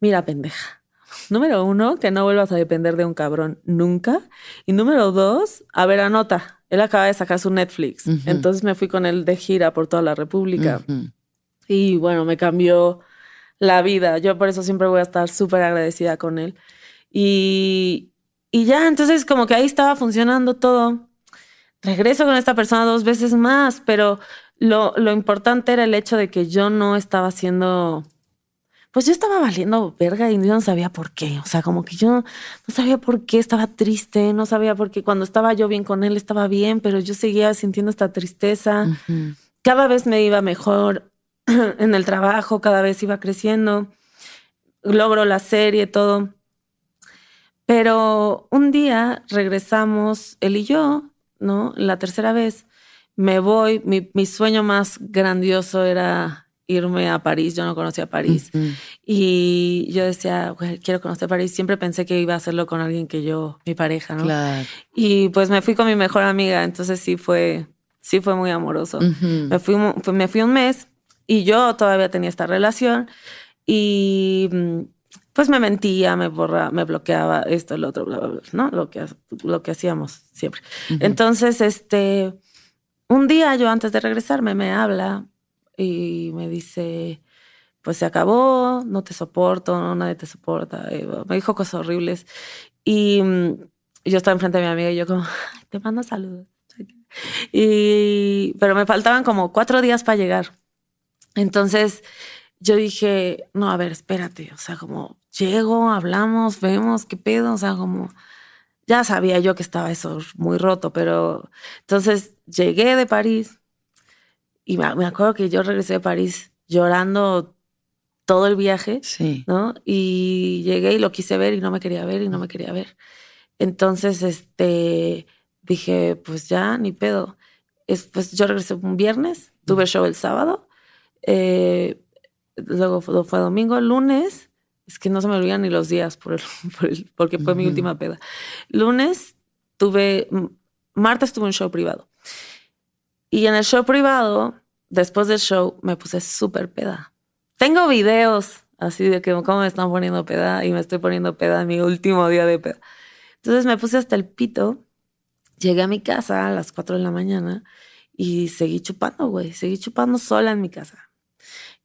Mira, pendeja. Número uno, que no vuelvas a depender de un cabrón nunca. Y número dos, a ver, anota. Él acaba de sacar su Netflix. Entonces me fui con él de gira por toda la República. Y bueno, me cambió la vida. Yo por eso siempre voy a estar súper agradecida con él. Y, y ya, entonces como que ahí estaba funcionando todo. Regreso con esta persona dos veces más, pero lo, lo importante era el hecho de que yo no estaba haciendo pues yo estaba valiendo verga y yo no sabía por qué. O sea, como que yo no sabía por qué estaba triste, no sabía por qué cuando estaba yo bien con él estaba bien, pero yo seguía sintiendo esta tristeza. Cada vez me iba mejor [clears throat] en el trabajo, cada vez iba creciendo. Logro la serie, todo. Pero un día regresamos, él y yo, ¿no? La tercera vez me voy, mi, sueño más grandioso era irme a París, yo no conocía París. Y yo decía, quiero conocer París. Siempre pensé que iba a hacerlo con alguien que yo, mi pareja, ¿no? Claro. Y pues me fui con mi mejor amiga, entonces sí fue, sí fue muy amoroso. me, fui, me fui un mes y yo todavía tenía esta relación y mm, pues me mentía, me borra, me bloqueaba esto, el otro, bla, bla, bla, ¿no? Lo que, lo que hacíamos siempre. Entonces, este, un día yo antes de regresarme me habla y me dice, pues se acabó, no te soporto, no, nadie te soporta. me dijo cosas horribles. Y mm, yo estaba enfrente de mi amiga y yo como, te mando saludos. Y, pero me faltaban como cuatro días para llegar. Entonces, yo dije, no, a ver, espérate, o sea, como llego, hablamos, vemos qué pedo, o sea, como ya sabía yo que estaba eso muy roto, pero entonces llegué de París y me, acuerdo que yo regresé de París llorando todo el viaje, sí. ¿no? Y llegué y lo quise ver y no me quería ver y no me quería ver. Entonces, este, dije, pues ya, ni pedo. Es, pues yo regresé un viernes, tuve show el sábado. Eh, luego fue, domingo, lunes, es que no se me olvidan ni los días por [laughs] porque fue mi última peda. Lunes tuve, martes tuve un show privado. Y en el show privado, después del show, me puse súper peda. Tengo videos así de que cómo me están poniendo peda y me estoy poniendo peda en mi último día de peda. Entonces me puse hasta el pito, llegué a mi casa a las 4 de la mañana y seguí chupando, güey, seguí chupando sola en mi casa.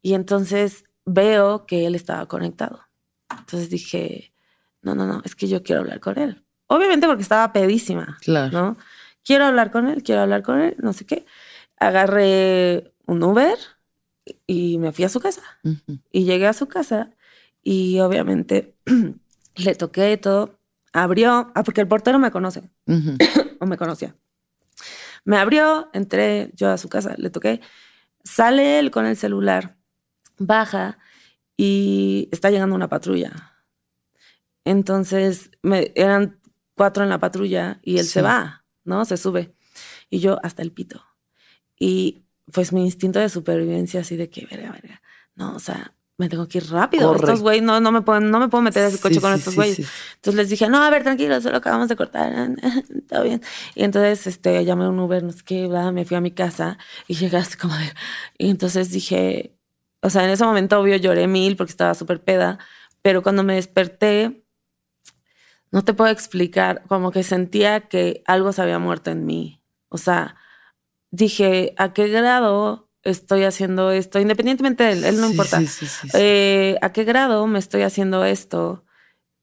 Y entonces veo que él estaba conectado. Entonces dije, no, no, no, es que yo quiero hablar con él. Obviamente porque estaba pedísima, claro. ¿no? Quiero hablar con él, quiero hablar con él, no sé qué. Agarré un Uber y me fui a su casa. Y llegué a su casa y obviamente [clears throat] le toqué todo. Abrió, ah, porque el portero me conoce, [coughs] o me conocía. Me abrió, entré yo a su casa, le toqué. Sale él con el celular, baja y está llegando una patrulla. Entonces, me, eran cuatro en la patrulla y él se va, ¿no? Se sube. Y yo hasta el pito. Y pues mi instinto de supervivencia así de que, verga, verga, no, o sea, me tengo que ir rápido. Estos güeyes no, no, me pueden, no me puedo meter a ese coche con estos güeyes. Entonces les dije, no, a ver, tranquilo, solo acabamos de cortar, [laughs] todo bien. Y entonces este, llamé un Uber, no sé qué, me fui a mi casa y llegaste como de... Y entonces dije, o sea, en ese momento obvio lloré mil porque estaba súper peda, pero cuando me desperté, no te puedo explicar, como que sentía que algo se había muerto en mí. O sea, dije, ¿a qué grado estoy haciendo esto? Independientemente de él, él no importa. Eh, ¿A qué grado me estoy haciendo esto?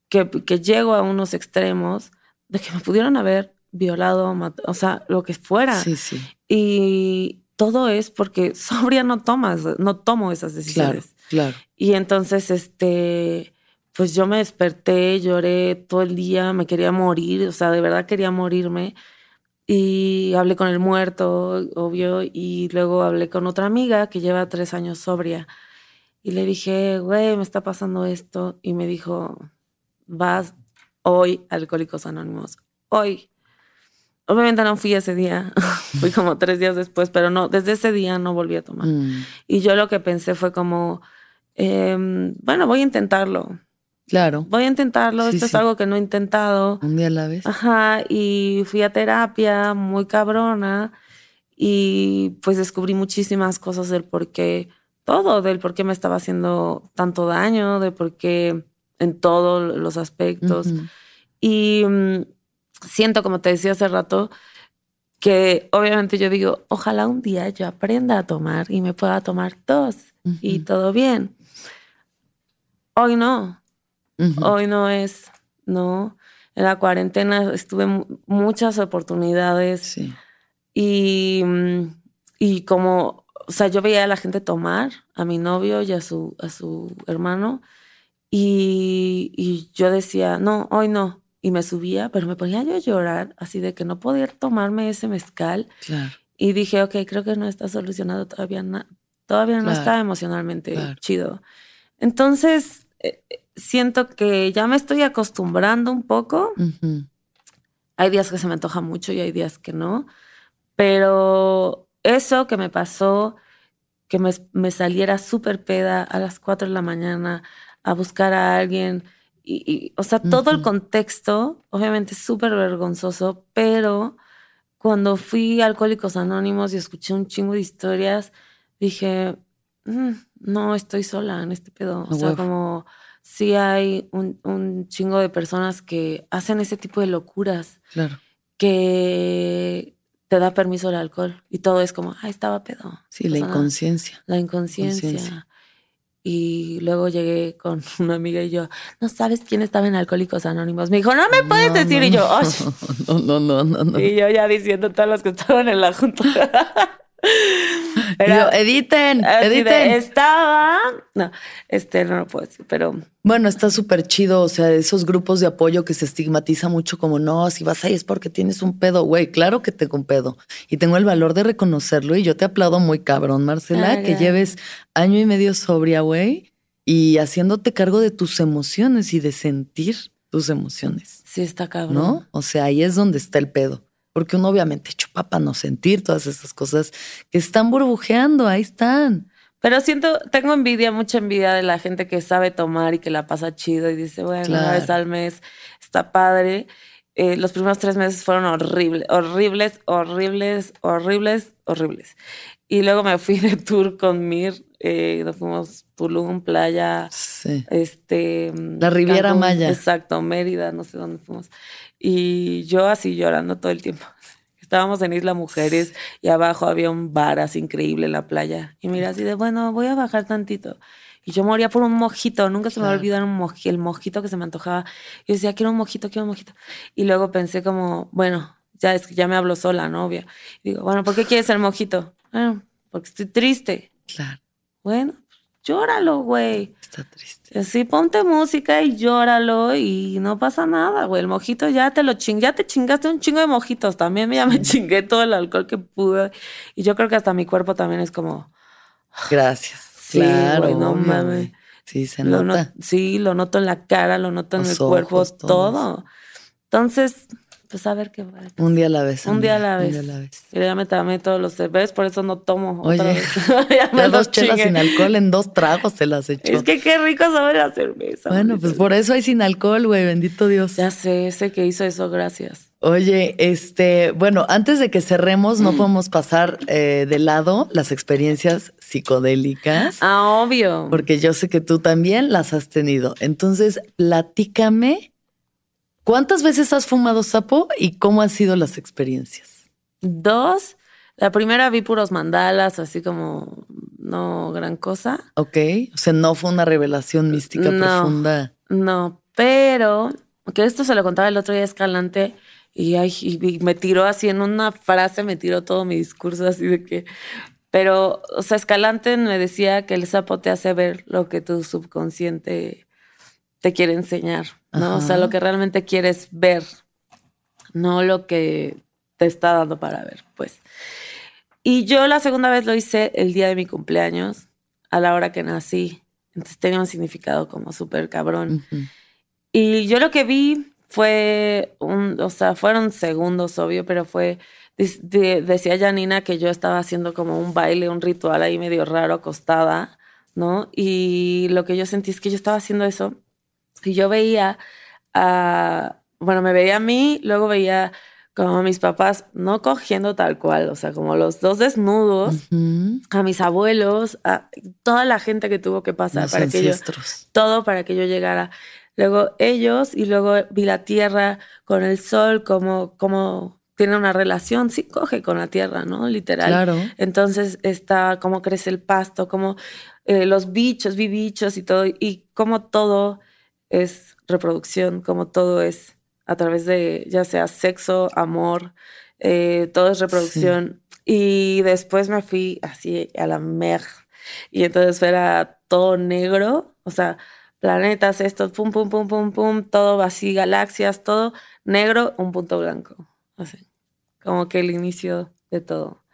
Que, que, llego a unos extremos de que me pudieron haber violado, o sea, lo que fuera. Sí, sí. Y todo es porque [laughs] sobria no tomas, no tomo esas decisiones. Claro, claro. Y entonces, este, pues yo me desperté, lloré todo el día, me quería morir, o sea, de verdad quería morirme. Y hablé con el muerto, obvio, y luego hablé con otra amiga que lleva tres años sobria. Y le dije, güey, me está pasando esto. Y me dijo, vas hoy Alcohólicos Anónimos. Hoy. Obviamente no fui ese día, [laughs] fui como tres días después, pero no, desde ese día no volví a tomar. Mm. Y yo lo que pensé fue como, em, bueno, voy a intentarlo. Claro. Voy a intentarlo, esto es algo que no he intentado. Un día a la vez. Ajá, y fui a terapia muy cabrona y pues descubrí muchísimas cosas del por qué, todo, del por qué me estaba haciendo tanto daño, de por qué en todos los aspectos. Y mm, siento, como te decía hace rato, que obviamente yo digo, ojalá un día yo aprenda a tomar y me pueda tomar dos y todo bien. Hoy no, Hoy no es, ¿no? En la cuarentena estuve muchas oportunidades y, y como, o sea, yo veía a la gente tomar, a mi novio y a su, a su hermano, y, y yo decía, no, hoy no. Y me subía, pero me ponía yo a llorar, así de que no podía tomarme ese mezcal. Y dije, ok, creo que no está solucionado todavía, todavía no está emocionalmente chido. Entonces, eh, siento que ya me estoy acostumbrando un poco. Hay días que se me antoja mucho y hay días que no. Pero eso que me pasó, que me, saliera súper peda a las 4 de la mañana a buscar a alguien. Y, o sea, todo el contexto, obviamente súper vergonzoso, pero cuando fui a Alcohólicos Anónimos y escuché un chingo de historias, dije, mm, no estoy sola en este pedo. O sea, como sí hay un, chingo de personas que hacen ese tipo de locuras. Claro. Que te da permiso el alcohol y todo es como, ah, estaba pedo. Sí, la inconsciencia. La inconsciencia. Y luego llegué con [laughs] una amiga y yo, no sabes quién estaba en Alcohólicos Anónimos. Me dijo, no me puedes decir. y yo, [laughs] no, no, no, no, no. Y yo ya diciendo todos los que estaban en la junta. [laughs] editen, editen. estaba. No, este no lo puedo decir, pero. Bueno, está súper chido. O sea, esos grupos de apoyo que se estigmatiza mucho como no, si vas ahí es porque tienes un pedo, güey. Claro que tengo un pedo. Y tengo el valor de reconocerlo. Y yo te aplaudo muy cabrón, Marcela, que lleves año y medio sobria, güey, y haciéndote cargo de tus emociones y de sentir tus emociones. Sí, está cabrón. ¿No? O sea, ahí es donde está el pedo porque uno obviamente chupa para no sentir todas esas cosas que están burbujeando, ahí están. Pero siento, tengo envidia, mucha envidia de la gente que sabe tomar y que la pasa chido y dice, bueno, una vez al mes está padre. Eh, los primeros tres meses fueron horribles, horribles, horribles, horribles, horribles. Y luego me fui [laughs] de tour con Mir, eh, nos fuimos Tulum, playa, Sí. Este. La Riviera Maya. Exacto, Mérida, no sé dónde fuimos. Y yo así llorando todo el tiempo. [laughs] Estábamos en Isla Mujeres y abajo había un bar así increíble en la playa. Y mira, así de, bueno, voy a bajar tantito. Y yo moría por un mojito, nunca se me va a olvidar un el mojito que se me antojaba. Y decía, quiero un mojito, quiero un mojito. Y luego pensé como, bueno, ya es que ya me hablo sola, novia. Y digo, bueno, ¿por qué quieres el mojito? Bueno, porque estoy triste. Claro. Bueno, llóralo, güey. Está triste. Sí, ponte música y llóralo y no pasa nada, güey. El mojito ya te lo ching, ya te chingaste un chingo de mojitos. También ya me chingué todo el alcohol que pude. Y yo creo que hasta mi cuerpo también es como. [sighs] Gracias. Claro, no mames. Sí, se nota. sí, lo noto en la cara, lo noto en el cuerpo, todo. Entonces, pues a ver qué va. Un día a la vez. Un día a la vez. Un día a la vez. Y ya me tomé todos los cervezas, por eso no tomo. Oye, [laughs] [laughs] ya, dos chelas sin alcohol en dos tragos se las echó. Es que qué rico sabe la cerveza. Bueno, pues por eso hay sin alcohol, güey, bendito Dios. Ya sé, ese que hizo eso, gracias. Oye, este, bueno, antes de que cerremos, no mm. podemos pasar eh, de lado las experiencias psicodélicas. Ah, obvio. Porque yo sé que tú también las has tenido. Entonces, platícame, ¿cuántas veces has fumado sapo y cómo han sido las experiencias? Dos. La primera vi puros mandalas, así como no gran cosa. Ok, o sea, no fue una revelación mística profunda. No, pero, que esto se lo contaba el otro día Escalante y, ay, me tiró así en una frase, me tiró todo mi discurso así de que, pero, o sea, Escalante me decía que el sapo te hace ver lo que tu subconsciente te quiere enseñar, ¿no? O sea, lo que realmente quieres ver, no lo que te está dando para ver, pues. Y yo la segunda vez lo hice el día de mi cumpleaños, a la hora que nací. Entonces tenía un significado como súper cabrón. Y yo lo que vi fue un, o sea, fueron segundos, obvio, pero fue, decía Janina que yo estaba haciendo como un baile, un ritual ahí medio raro, acostada, ¿no? Y lo que yo sentí es que yo estaba haciendo eso y yo veía a, bueno, me veía a mí, luego veía como a mis papás, no cogiendo tal cual, o sea, como los dos desnudos, a mis abuelos, a toda la gente que tuvo que pasar para que yo, todo para que yo llegara luego ellos y luego vi la tierra con el sol como, como tiene una relación, sí coge con la tierra, ¿no? Literal. Claro. Entonces está cómo crece el pasto, cómo eh, los bichos, vi bichos y todo, y cómo todo es reproducción, como todo es a través de ya sea sexo, amor, eh, todo es reproducción. Y después me fui así a la mer y entonces era todo negro, o sea, planetas, estos, pum, pum, pum, pum, pum, todo así, galaxias, todo negro, un punto blanco. Así. Como que el inicio de todo.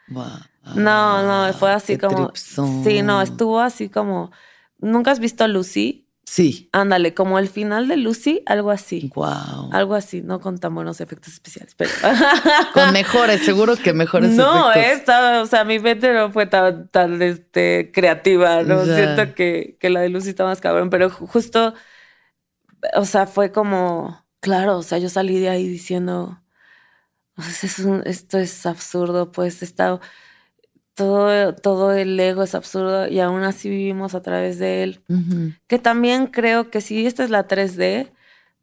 No, no, fue así como. Sí, no, estuvo así como. ¿Nunca has visto Lucy? Sí. Ándale, como el final de Lucy, algo así. Wow. Algo así, no con tan buenos efectos especiales, pero. [laughs] con mejores, seguro que mejores no, efectos. No, o sea, mi mente no fue tan, tan este, creativa, ¿no? Siento que, que la de Lucy está más cabrón, pero justo, o sea, fue como, claro, o sea, yo salí de ahí diciendo, es esto es absurdo, pues he estado todo, todo el ego es absurdo y aún así vivimos a través de él. Que también creo que si esta es la 3D,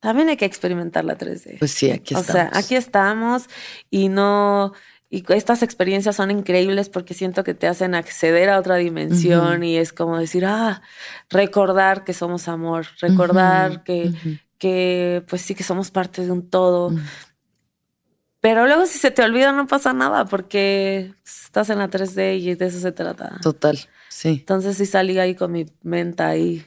también hay que experimentar la 3D. Pues sí, aquí estamos. O sea, aquí estamos y no... Y estas experiencias son increíbles porque siento que te hacen acceder a otra dimensión y es como decir, ah, recordar que somos amor, recordar que, que, pues sí, que somos parte de un todo. Pero luego si se te olvida no pasa nada porque estás en la 3D y de eso se trata. Total, sí. Entonces sí salí ahí con mi mente ahí,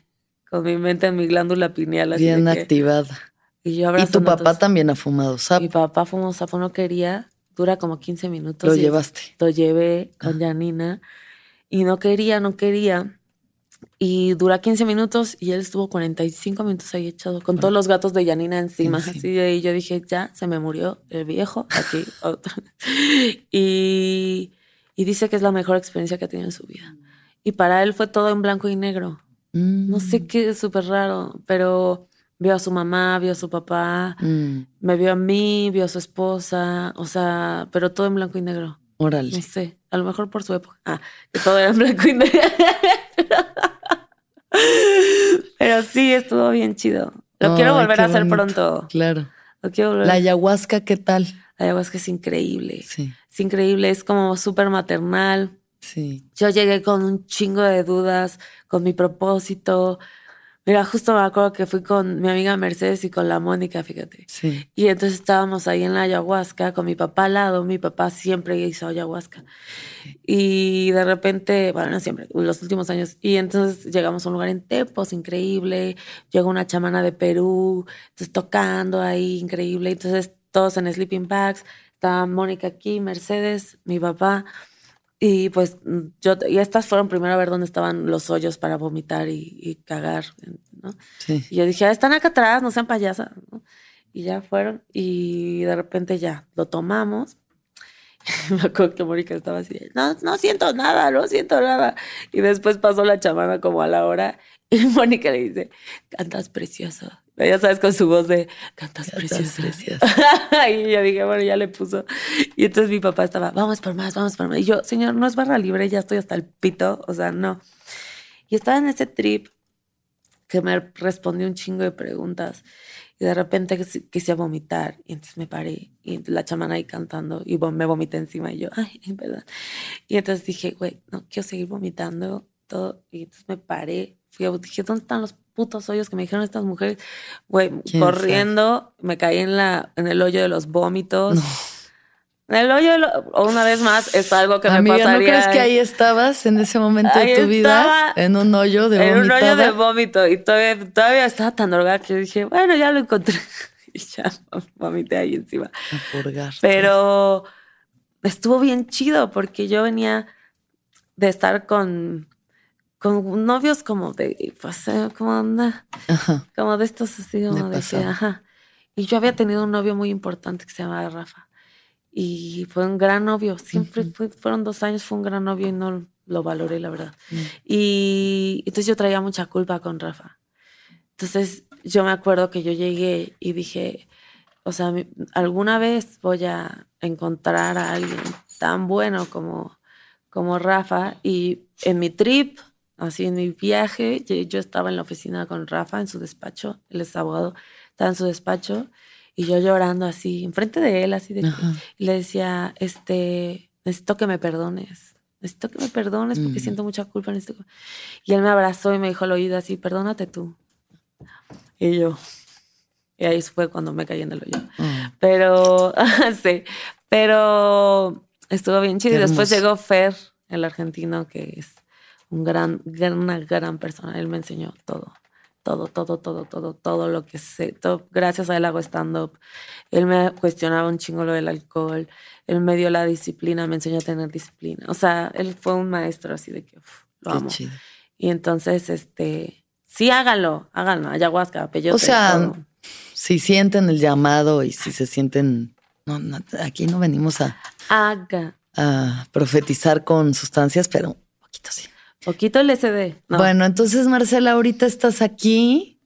con mi mente en mi glándula pineal. Bien activada. Y, yo y tu papá también ha fumado sapo. Mi papá fumó sapo, no quería, dura como 15 minutos. Lo llevaste. Lo llevé con ah. Janina y no quería, no quería. Y dura 15 minutos y él estuvo 45 minutos ahí echado con todos los gatos de Yanina encima. Así, y yo dije, ya, se me murió el viejo aquí. [laughs] y, y, dice que es la mejor experiencia que ha tenido en su vida. Y para él fue todo en blanco y negro. No sé mm. qué, es súper raro, pero vio a su mamá, vio a su papá, mm. me vio a mí, vio a su esposa, o sea, pero todo en blanco y negro. Órale. No sé, a lo mejor por su época. Ah, que todo era en blanco y negro. [laughs] [laughs] Pero sí, estuvo bien chido. Lo quiero volver a hacer pronto. Claro. Lo quiero volver. La ayahuasca, ¿qué tal? La ayahuasca es increíble. Sí. Es increíble, es como súper maternal. Sí. Yo llegué con un chingo de dudas, con mi propósito, Mira, justo me acuerdo que fui con mi amiga Mercedes y con la Mónica, fíjate. Sí. Y entonces estábamos ahí en la ayahuasca con mi papá al lado. Mi papá siempre hizo ayahuasca. Y de repente, bueno, no siempre, los últimos años. Y entonces llegamos a un lugar en Tepos, increíble. Llegó una chamana de Perú, entonces tocando ahí, increíble. Entonces todos en sleeping bags. Estaba Mónica aquí, Mercedes, mi papá. Y pues yo, y estas fueron primero a ver dónde estaban los hoyos para vomitar y, cagar, ¿no? Sí. Y yo dije, ah, están acá atrás, no sean payasas, ¿no? Y ya fueron y de repente ya lo tomamos. [laughs] Me acuerdo que Mónica estaba así, no, no siento nada, no siento nada. Y después pasó la chamana como a la hora y [laughs] Mónica le dice, cantas precioso. Ya sabes, con su voz de cantas, precioso. [laughs] y yo dije, bueno, ya le puso. Y entonces mi papá estaba, vamos por más, vamos por más. Y yo, señor, no es barra libre, ya estoy hasta el pito. O sea, no. Y estaba en ese trip que me respondió un chingo de preguntas. Y de repente quise vomitar. Y entonces me paré. Y la chamana ahí cantando. Y me vomité encima. Y yo, ay, en verdad. Y entonces dije, güey, no quiero seguir vomitando todo. Y entonces me paré. Fui a, dije, ¿dónde están los putos hoyos que me dijeron estas mujeres, güey, corriendo, me caí en la en el hoyo de los vómitos. En el hoyo, o una vez más, es algo que me pasaría. ¿no crees que ahí estabas en ese momento de tu vida? En un hoyo de En un hoyo de vómito. Y todavía, todavía estaba tan drogada que yo dije, bueno, ya lo encontré. [laughs] y ya vomité ahí encima. Pero estuvo bien chido porque yo venía de estar con con novios como de, eh, como anda, como de estos así, como de, que, ajá. Y yo había tenido un novio muy importante que se llamaba Rafa. Y fue un gran novio, siempre fueron dos años, fue un gran novio y no lo valoré, la verdad. Mm. Y entonces yo traía mucha culpa con Rafa. Entonces yo me acuerdo que yo llegué y dije, o sea, alguna vez voy a encontrar a alguien tan bueno como, como Rafa y en mi trip Así en mi viaje, yo estaba en la oficina con Rafa en su despacho, él es abogado, estaba en su despacho y yo llorando así, enfrente de él, así de que, y le decía, este, necesito que me perdones, necesito que me perdones porque mm. siento mucha culpa. Necesito... Y él me abrazó y me dijo al oído así, perdónate tú. Y yo, y ahí fue cuando me caí en el hoyo. Mm. Pero, [laughs] sí, pero estuvo bien chido. Y después llegó Fer, el argentino, que es un gran, una gran persona. Él me enseñó todo, todo, todo, todo, todo, todo lo que sé. gracias a él hago stand-up. Él me cuestionaba un chingo lo del alcohol. Él me dio la disciplina, me enseñó a tener disciplina. O sea, él fue un maestro así de que lo amo. Y entonces, este, sí, háganlo, háganlo, ayahuasca, peyote. O sea, si sienten el llamado y si se sienten, no, aquí no venimos a, Haga. a profetizar con sustancias, pero un poquito sí. Poquito LSD. Bueno, entonces Marcela, ahorita estás aquí,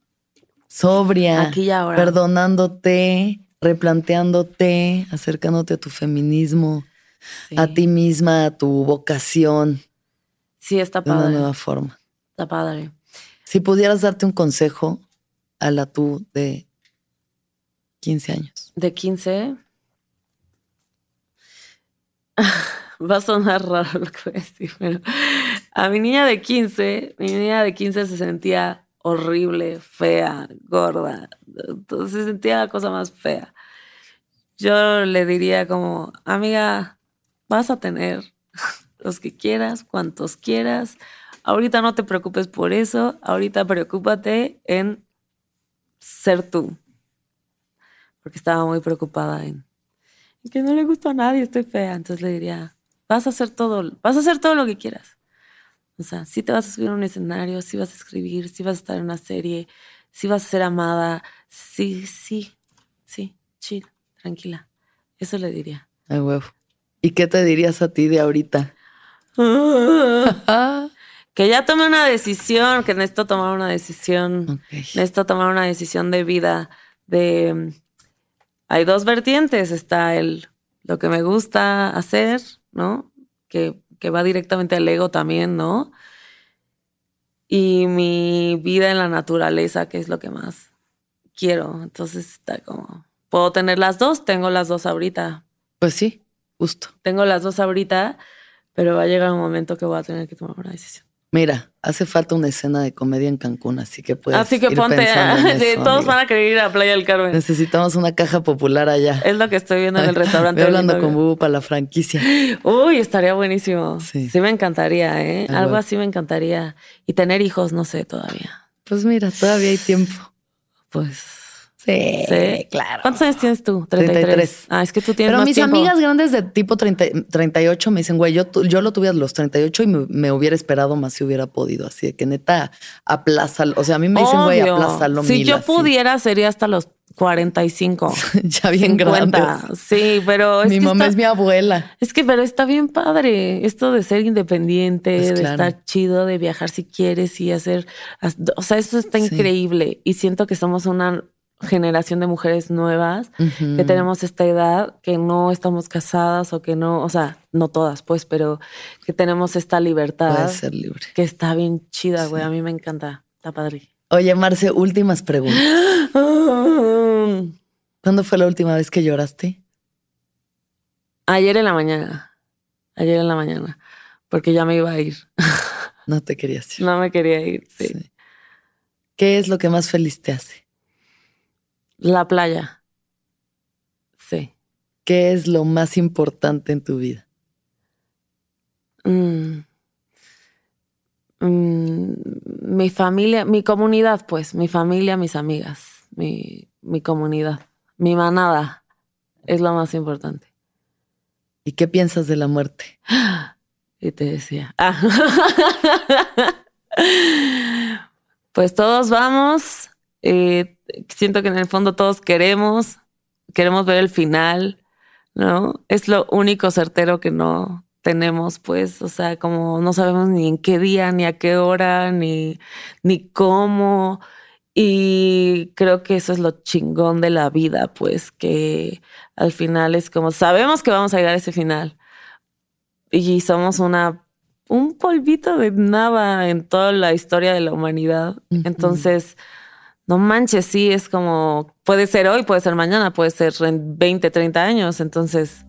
sobria, aquí y ahora. perdonándote, replanteándote, acercándote a tu feminismo, a ti misma, a tu vocación. Sí, está padre. De una nueva forma. Está padre. Si pudieras darte un consejo a la tú de 15 años. ¿De 15? [laughs] Va a sonar raro lo que voy a decir, pero a mi niña de 15, mi niña de 15 se sentía horrible, fea, gorda. Entonces se sentía la cosa más fea. Yo le diría como, amiga, vas a tener [laughs] los que quieras, cuantos quieras. Ahorita no te preocupes por eso. Ahorita preocúpate en ser tú. Porque estaba muy preocupada en, que no le gusta a nadie, estoy fea. Entonces le diría, vas a hacer todo, vas a hacer todo lo que quieras. O sea, si te vas a subir a un escenario, si vas a escribir, si vas a estar en una serie, si vas a ser amada, sí, sí, sí, chill, tranquila. Eso le diría. Ay, huevo. ¿Y qué te dirías a ti de ahorita? [laughs] que ya tomé una decisión, que necesito tomar una decisión, necesito tomar una decisión de vida. De hay dos vertientes, está el lo que me gusta hacer, ¿no? Que que va directamente al ego también, ¿no? Y mi vida en la naturaleza, que es lo que más quiero. Entonces está como, puedo tener las dos, tengo las dos ahorita. Pues sí, justo. Tengo las dos ahorita, pero va a llegar un momento que voy a tener que tomar una decisión. Mira, hace falta una escena de comedia en Cancún, así que puedes. Así que ir ponte. pensando en [laughs] eso, todos amiga. van a querer ir a Playa del Carmen. Necesitamos una caja popular allá. Es lo que estoy viendo en el [laughs] restaurante. Estoy hablando con Bubu para la franquicia. Uy, estaría buenísimo. Sí. Sí, me encantaría, ¿eh? Ah, Algo bueno. así me encantaría. Y tener hijos, no sé todavía. Pues mira, todavía hay tiempo. Pues. Sí, Sí. claro. ¿Cuántos años tienes tú? 33. 33. Ah, es que tú tienes Pero más mis tiempo. amigas grandes de tipo 30 38 me dicen, güey, yo, yo lo tuve a los 38 y me, me hubiera esperado más si hubiera podido. Así de que neta, aplázalo. O sea, a mí me dicen, güey, aplázalo Si mil, yo así. pudiera, sería hasta los 45. [laughs] ya bien 50. grande. Sí, pero es Mi que mamá está- es mi abuela. Es que, pero está bien padre esto de ser independiente, Pues de claro. estar chido, de viajar si quieres y hacer. O sea, eso está Sí. increíble. Y siento que somos una generación de mujeres nuevas que tenemos esta edad, que no estamos casadas o que no, o sea, no todas, pues, pero que tenemos esta libertad ser libre. que está bien chida, güey. A mí me encanta. Está padre. Oye, Marce, últimas preguntas. [gasps] ¿Cuándo fue la última vez que lloraste? Ayer en la mañana. Ayer en la mañana. Porque ya me iba a ir. No te querías ir. [laughs] No me quería ir. Sí. Sí. ¿Qué es lo que más feliz te hace? La playa. Sí. ¿Qué es lo más importante en tu vida? Mm. Mm, mi familia, mi comunidad, pues, mi familia, mis amigas, mi, mi comunidad, mi manada es lo más importante. ¿Y qué piensas de la muerte? [gasps] Y te decía, ah. [laughs] pues todos vamos, eh, siento que en el fondo todos queremos, queremos ver el final, ¿no? Es lo único certero que no tenemos, pues, o sea, como no sabemos ni en qué día, ni a qué hora, ni, ni cómo. Y creo que eso es lo chingón de la vida, pues, que al final es como, sabemos que vamos a llegar a ese final. Y somos una, un polvito de nada en toda la historia de la humanidad. Ujú. Entonces, no manches, sí, es como, puede ser hoy, puede ser mañana, puede ser en 20, 30 años. Entonces,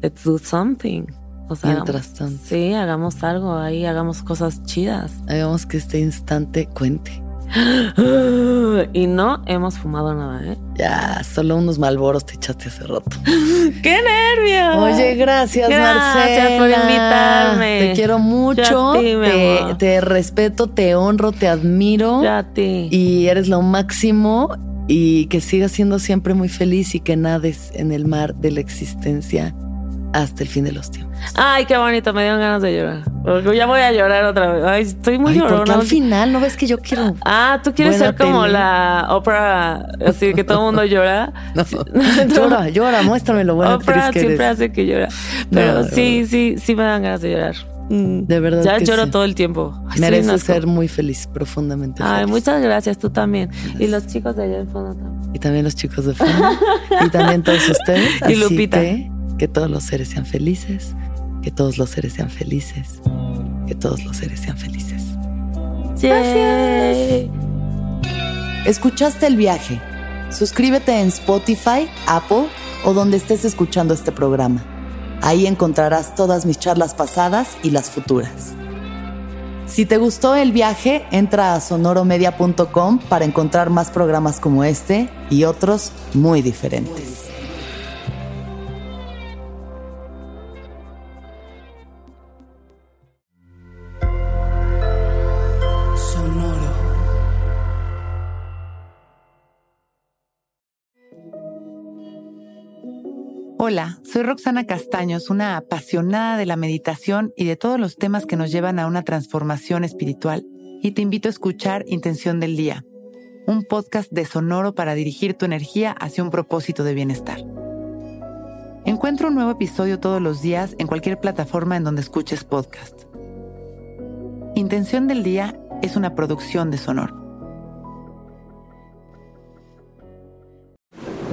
let's do something. O sea, Mientras hagamos- tanto. Sí, hagamos algo ahí, hagamos cosas chidas. Hagamos que este instante cuente. [gasps] Y no hemos fumado nada, ¿eh? Ya, solo unos malboros te echaste hace rato. [gasps] ¡Qué nervios! Oye, gracias, Gracias Marcela. por invitarme. Te quiero mucho. Ti, te, te respeto, te honro, te admiro. Ya a ti. Y eres lo máximo. Y que sigas siendo siempre muy feliz y que nades en el mar de la existencia hasta el fin de los tiempos. Ay, qué bonito, me dieron ganas de llorar. Porque ya voy a llorar otra vez. Ay, estoy muy Ay, porque llorona. al final no ves que yo quiero. Ah, tú quieres ser como tele. la Oprah, así que todo el mundo llora. [laughs] No. Sí. [laughs] Llora, llora, muéstrame lo buena Oprah que siempre eres. hace que llora. Pero No, sí, sí, sí me dan ganas de llorar. Mm. De verdad Ya que lloro sí. todo el tiempo. Ay, Mereces ser muy feliz, profundamente Ay, feliz. muchas gracias, tú también. Y los chicos de allá en fondo también. Y también los chicos de fondo. y también todos [laughs] ustedes. Y Así Lupita. Que, que todos los seres sean felices. Que todos los seres sean felices. Que todos los seres sean felices. Gracias. ¿Escuchaste el viaje? Suscríbete en Spotify, Apple o donde estés escuchando este programa. Ahí encontrarás todas mis charlas pasadas y las futuras. Si te gustó el viaje, entra a sonoromedia.com para encontrar más programas como este y otros muy diferentes. Hola, soy Roxana Castaños, una apasionada de la meditación y de todos los temas que nos llevan a una transformación espiritual, y te invito a escuchar Intención del Día, un podcast de Sonoro para dirigir tu energía hacia un propósito de bienestar. Encuentra un nuevo episodio todos los días en cualquier plataforma en donde escuches podcast. Intención del Día es una producción de Sonoro.